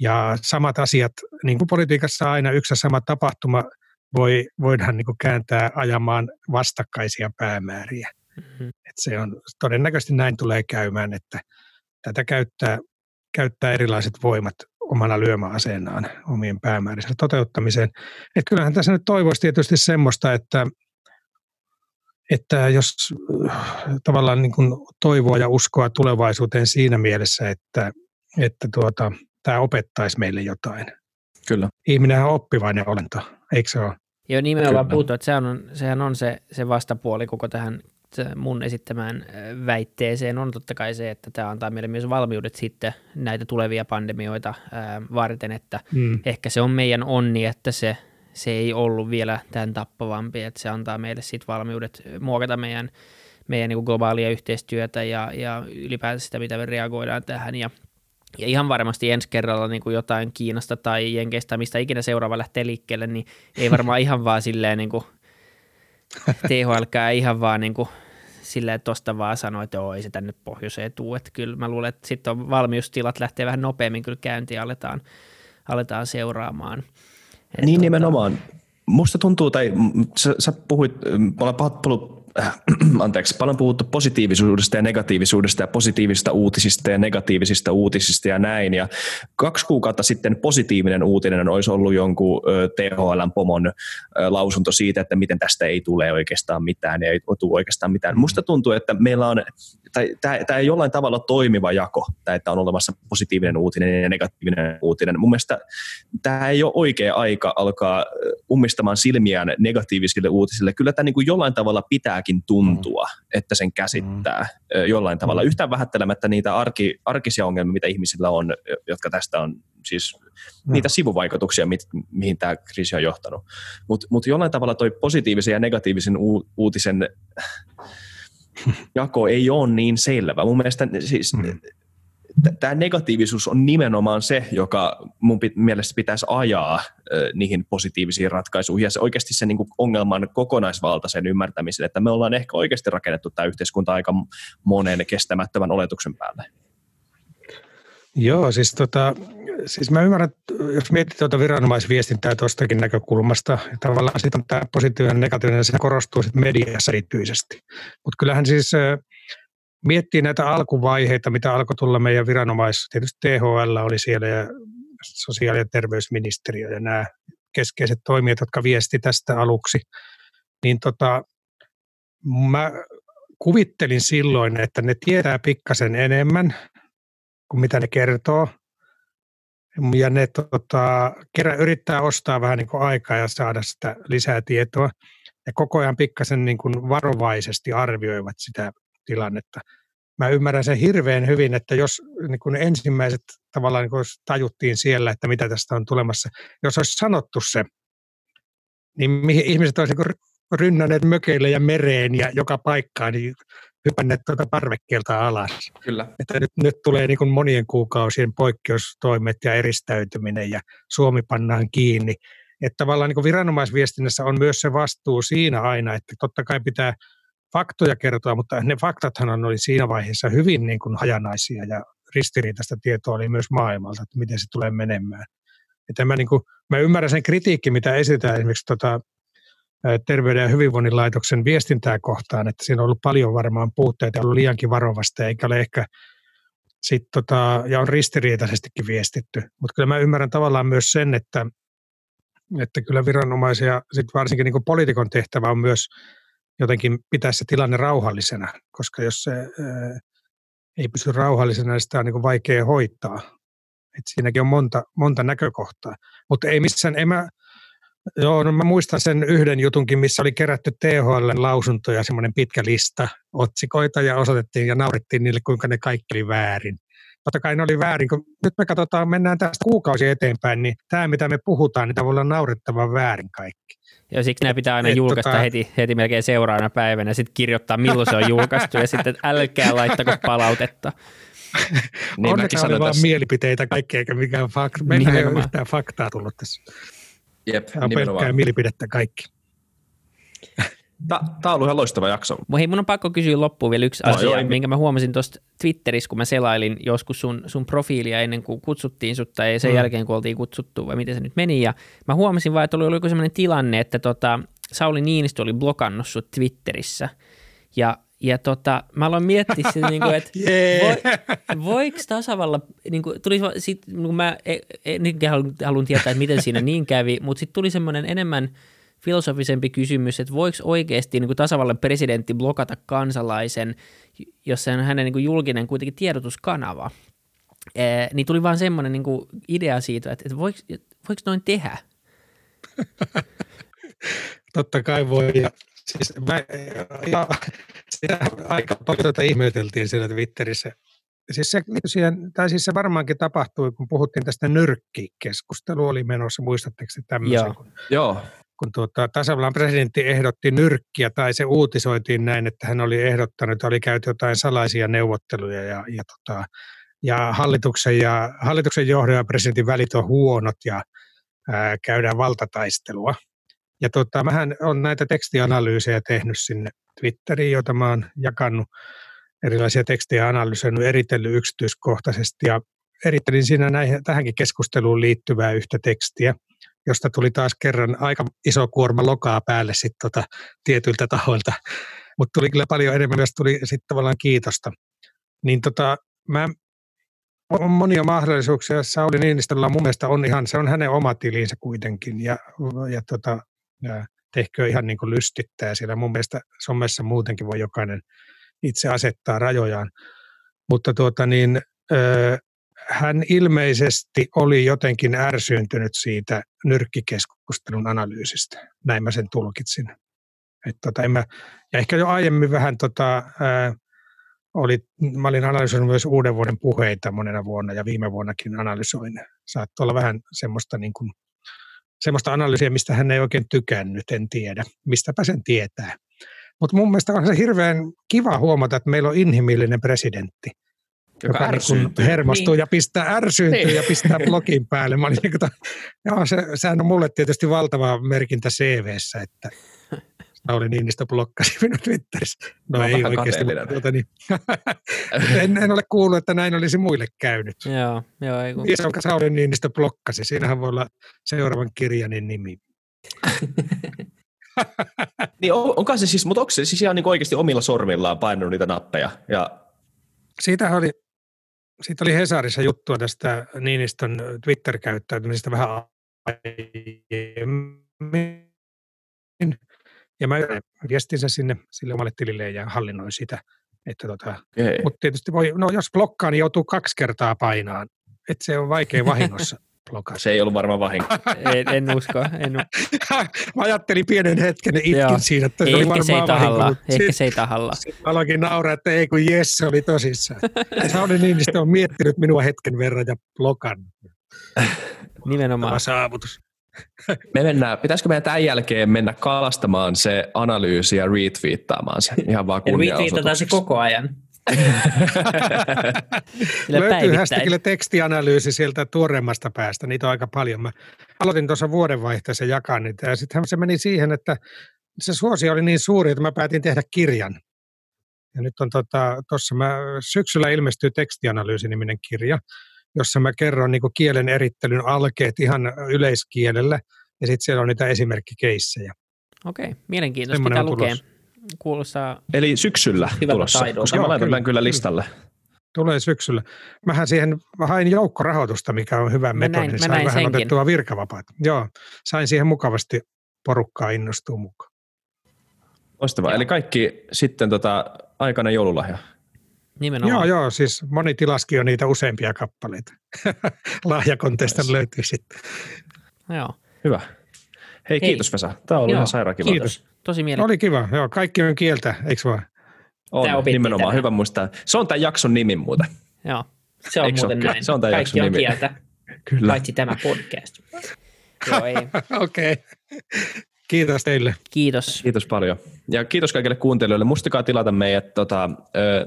Ja samat asiat, niin kuin politiikassa aina yksi sama tapahtuma voi, voidaan niin kuin kääntää ajamaan vastakkaisia päämääriä. Mm-hmm. Et se on, todennäköisesti näin tulee käymään, että tätä käyttää, käyttää erilaiset voimat omana lyömäaseenaan omien päämäärinsä toteuttamiseen. Et kyllähän tässä nyt toivoisi tietysti semmoista, että, että jos äh, tavallaan niin kuin toivoa ja uskoa tulevaisuuteen siinä mielessä, että, että tuota, tämä opettaisi meille jotain. Kyllä. Ihminen on oppivainen olento, eikö se ole? Joo, nimenomaan puhuttu, että sehän on, sehän on se, se vastapuoli koko tähän mun esittämään väitteeseen. On totta kai se, että tämä antaa meille myös valmiudet sitten näitä tulevia pandemioita ää, varten, että mm. ehkä se on meidän onni, että se, se ei ollut vielä tämän tappavampi, että se antaa meille sitten valmiudet muokata meidän, meidän niin globaalia yhteistyötä ja, ja ylipäätään sitä, mitä me reagoidaan tähän. Ja ja ihan varmasti ensi kerralla niin kuin jotain Kiinasta tai Jenkeistä, mistä ikinä seuraava lähtee liikkeelle, niin ei varmaan *laughs* ihan vaan silleen niin kuin THL ihan vaan niin kuin silleen, että tosta vaan sanoi, että joo, ei se tänne pohjoiseen tuu. Että kyllä mä luulen, että sitten on valmiustilat lähtee vähän nopeammin kyllä käyntiin ja aletaan, aletaan seuraamaan. Et niin tota... nimenomaan. Musta tuntuu, tai sä, sä puhuit, puhunut äh, *clears throat* anteeksi, paljon puhuttu positiivisuudesta ja negatiivisuudesta ja positiivisista uutisista ja negatiivisista uutisista ja näin. Ja kaksi kuukautta sitten positiivinen uutinen olisi ollut jonkun THL-pomon lausunto siitä, että miten tästä ei tule oikeastaan mitään ja ei tule oikeastaan mitään. Musta tuntuu, että meillä on tai tämä ei jollain tavalla toimiva jako, tämä, että on olemassa positiivinen uutinen ja negatiivinen uutinen. Mun mielestä tämä ei ole oikea aika alkaa ummistamaan silmiään negatiivisille uutisille. Kyllä tämä niin kuin jollain tavalla pitääkin tuntua, mm. että sen käsittää mm. jollain tavalla. Mm. Yhtään vähättelemättä niitä arki, arkisia ongelmia, mitä ihmisillä on, jotka tästä on siis mm. niitä sivuvaikutuksia, mit, mihin tämä kriisi on johtanut. Mutta mut jollain tavalla toi positiivisen ja negatiivisen u- uutisen jako ei ole niin selvä. Mun mielestä siis, mm. tämä negatiivisuus on nimenomaan se, joka mun mielestä pitäisi ajaa äh, niihin positiivisiin ratkaisuihin ja se oikeasti se niin kuin ongelman kokonaisvaltaisen ymmärtämisen, että me ollaan ehkä oikeasti rakennettu tämä yhteiskunta aika monen kestämättömän oletuksen päälle. Joo, siis, tota, siis mä ymmärrän, jos mietit tuota viranomaisviestintää tuostakin näkökulmasta, tavallaan sitten tämä positiivinen ja negatiivinen, se korostuu sitten mediassa erityisesti. Mutta kyllähän siis miettii näitä alkuvaiheita, mitä alkoi tulla meidän viranomais, tietysti THL oli siellä ja sosiaali- ja terveysministeriö ja nämä keskeiset toimijat, jotka viesti tästä aluksi, niin tota, mä kuvittelin silloin, että ne tietää pikkasen enemmän kuin mitä ne kertoo. Ja ne tota, kerran yrittää ostaa vähän niin kuin aikaa ja saada sitä lisää tietoa. Ja koko ajan pikkasen niin kuin varovaisesti arvioivat sitä tilannetta. Mä ymmärrän sen hirveän hyvin, että jos niin kuin ensimmäiset tavallaan niin kuin tajuttiin siellä, että mitä tästä on tulemassa, jos olisi sanottu se, niin mihin ihmiset olisivat niin rynnänneet mökeille ja mereen ja joka paikkaan, niin hypänneet tuota parvekkeelta alas. Kyllä. Että nyt, nyt tulee niin kuin monien kuukausien poikkeustoimet ja eristäytyminen ja Suomi pannaan kiinni. Että tavallaan niin kuin viranomaisviestinnässä on myös se vastuu siinä aina, että totta kai pitää faktoja kertoa, mutta ne faktathan oli siinä vaiheessa hyvin niin kuin hajanaisia ja ristiriitaista tietoa oli myös maailmalta, että miten se tulee menemään. Että mä, niin kuin, mä ymmärrän sen kritiikki, mitä esitetään esimerkiksi tota Terveyden ja hyvinvoinnin laitoksen viestintää kohtaan, että siinä on ollut paljon varmaan puutteita ja ollut liiankin varovasta, eikä ole ehkä sit tota, ja on ristiriitaisestikin viestitty. Mutta kyllä mä ymmärrän tavallaan myös sen, että, että kyllä viranomaisia, sit varsinkin niin poliitikon tehtävä on myös jotenkin pitää se tilanne rauhallisena, koska jos se ää, ei pysy rauhallisena, niin sitä on niin vaikea hoitaa. Et siinäkin on monta, monta näkökohtaa. Mutta ei missään, en mä, Joo, no mä muistan sen yhden jutunkin, missä oli kerätty THL lausuntoja, semmoinen pitkä lista otsikoita ja osoitettiin ja naurittiin niille, kuinka ne kaikki oli väärin. Totta kai ne oli väärin, kun nyt me katsotaan, mennään tästä kuukausi eteenpäin, niin tämä mitä me puhutaan, niin tavallaan naurettavan väärin kaikki. Ja siksi nämä pitää aina Et julkaista tota... heti, heti melkein seuraavana päivänä ja sitten kirjoittaa, milloin se on julkaistu ja sitten älkää laittako palautetta. niin Onneksi oli vaan mielipiteitä kaikki, eikä mikään fakta. Meillä ei ole yhtään faktaa tullut tässä. Jep, Tämä on pelkkää mielipidettä kaikki. Tämä on ollut ihan loistava jakso. Hei, mun on pakko kysyä loppuun vielä yksi no, asia, joo, minkä mä huomasin tuosta Twitterissä, kun mä selailin joskus sun, sun profiilia ennen kuin kutsuttiin sut tai sen mm. jälkeen, kun oltiin kutsuttu, vai miten se nyt meni. Ja mä huomasin vaan, että oli joku sellainen tilanne, että tota, Sauli Niinistö oli blokannut sut Twitterissä. Ja ja tota, mä aloin miettiä sitä, niin kuin, *laughs* että yeah. voi, voiko tasavalla, niin kuin, tuli sit, niin kuin mä e, e, haluan, haluan tietää, että miten siinä niin kävi, mutta sitten tuli semmoinen enemmän filosofisempi kysymys, että voiko oikeasti niin kuin tasavallan presidentti blokata kansalaisen, jos se on hänen niin kuin julkinen kuitenkin tiedotuskanava. E, niin tuli vaan semmoinen niin kuin idea siitä, että, että voiko, voiko noin tehdä? *laughs* Totta kai voi. Ja Siis mä, ja, sitä aika paljon tätä ihmeteltiin siellä Twitterissä. Siis se, siihen, tai siis se varmaankin tapahtui, kun puhuttiin tästä nyrkkikeskustelu oli menossa, muistatteko tämmöisen? Joo. Kun, Joo. kun tuota, tasavallan presidentti ehdotti nyrkkiä, tai se uutisoitiin näin, että hän oli ehdottanut, oli käyty jotain salaisia neuvotteluja, ja, ja tota, ja hallituksen, ja hallituksen johdon ja presidentin välit on huonot ja ää, käydään valtataistelua. Ja tota, mähän on näitä tekstianalyysejä tehnyt sinne Twitteriin, joita mä oon jakanut erilaisia tekstejä analysoinut, eritellyt yksityiskohtaisesti ja erittelin siinä näihin, tähänkin keskusteluun liittyvää yhtä tekstiä, josta tuli taas kerran aika iso kuorma lokaa päälle sit tota, tietyiltä tahoilta, mutta tuli kyllä paljon enemmän myös tuli sitten tavallaan kiitosta. Niin tota, mä on monia mahdollisuuksia. Sauli Niinistöllä mun mielestä on ihan, se on hänen oma tilinsä kuitenkin ja, ja, tota, tehkö ihan niin kuin lystittää siellä. Mun mielestä somessa muutenkin voi jokainen itse asettaa rajojaan. Mutta tuota niin, hän ilmeisesti oli jotenkin ärsyyntynyt siitä nyrkkikeskustelun analyysistä. Näin mä sen tulkitsin. Et tota, en mä, ja ehkä jo aiemmin vähän tota, ää, oli, mä olin analysoinut myös uuden vuoden puheita monena vuonna ja viime vuonnakin analysoin. Saattoi olla vähän semmoista, niin kuin, semmoista analyysiä, mistä hän ei oikein tykännyt, en tiedä. Mistäpä sen tietää. Mutta mun mielestä on se hirveän kiva huomata, että meillä on inhimillinen presidentti, joka, joka niin hermostuu niin. ja pistää ärsyyntyy niin. ja pistää blogin päälle. Mä olin, niin kuin, joo, se, sehän on mulle tietysti valtava merkintä CVssä, että Sauli Niinistö blokkasi *laughs* minut Twitterissä. No Mä ei oikeasti, mutta niin. *laughs* en, en, ole kuullut, että näin olisi muille käynyt. Joo, joo. Ei kun... Iso Sauli Niinistö blokkasi. Siinähän voi olla seuraavan kirjanin nimi. *laughs* niin on, onko se siis, mutta onko se siis ihan niin oikeasti omilla sormillaan painanut niitä nappeja? Ja... Siitä oli, siitä oli Hesarissa juttua tästä Niinistön Twitter-käyttäytymisestä vähän aiemmin. Ja mä viestin sen sinne sille omalle tilille ja hallinnoin sitä. Että tota, mutta tietysti voi, no jos blokkaa, niin joutuu kaksi kertaa painaan. Että se on vaikea vahingossa. *laughs* blokata. Se ei ollut varmaan vahinko. *laughs* en, en usko. En *laughs* Mä ajattelin pienen hetken, itkin Joo. siinä, että se oli varmaan se ei tahalla. Vahinko, Ehkä se ei tahalla. Aloinkin nauraa, että ei kun jes, se oli tosissaan. Sauli Niinistö on miettinyt minua hetken verran ja blokannut. Nimenomaan. Tämä saavutus. Me mennään, pitäisikö meidän tämän jälkeen mennä kalastamaan se analyysi ja retweettaamaan se ihan vaan Retweetataan se koko ajan. *laughs* Löytyy hashtagille tekstianalyysi sieltä tuoreemmasta päästä, niitä on aika paljon. Mä aloitin tuossa vuodenvaihteessa jakaa niitä ja sitten se meni siihen, että se suosi oli niin suuri, että mä päätin tehdä kirjan. Ja nyt on tuossa, tota, mä, syksyllä ilmestyy tekstianalyysi-niminen kirja, jossa mä kerron niin kielen erittelyn alkeet ihan yleiskielellä ja sitten siellä on niitä esimerkkikeissejä. Okei, mielenkiintoista pitää lukea. Kuulostaa Eli syksyllä tulossa, koska Joo, mä laitan kyllä, kyllä listalle. Tulee syksyllä. Mähän siihen mä hain joukkorahoitusta, mikä on hyvä metodi. Näin, sain vähän senkin. otettua virkavapaat. Joo, sain siihen mukavasti porukkaa innostua mukaan. Loistavaa. Eli kaikki sitten tota, aikana joululahja. Nimenomaan. Joo, joo, siis moni tilaski jo niitä useampia kappaleita. *laughs* Lahjakonteista löytyy sitten. Joo. Hyvä. Hei, Hei. kiitos Vesa. Tämä on ollut ihan sairaan kiva. Kiitos. Tosi mielenkiintoista. Oli kiva. Joo, kaikki on kieltä, eikö vaan? On, nimenomaan. Tämän. Hyvä muistaa. Se on tämän jakson nimi muuten. Joo, se on Eikö muuten näin. Se on tämän Kaikki jakson on nimi. kieltä, Kyllä. paitsi tämä podcast. *laughs* Joo, ei. Okei. Kiitos teille. Kiitos. Kiitos paljon. Ja kiitos kaikille kuuntelijoille. Muistakaa tilata meidät, tota,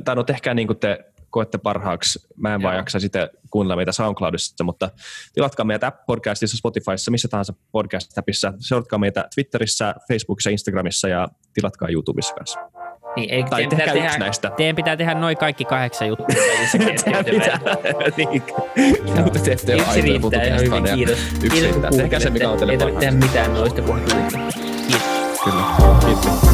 tai no tehkää niin kuin te koette parhaaksi. Mä en Joo. vaan jaksa sitten kuunnella meitä SoundCloudissa, mutta tilatkaa meitä App-podcastissa, Spotifyssa, missä tahansa podcast-appissa. Seuratkaa meitä Twitterissä, Facebookissa, Instagramissa ja tilatkaa YouTubessa kanssa. Niin, ei, tai tehkää yksi tehdä, näistä. Teidän pitää tehdä noin kaikki kahdeksan juttua. *laughs* *laughs* niin. Mutta te ette ole aitoja putukestaan. Kiitos. Yksi riittää. Tehkää se, mikä on teille parhaaksi. Ei tehdä mitään noista kuin Kiitos. Kyllä. Kiitos.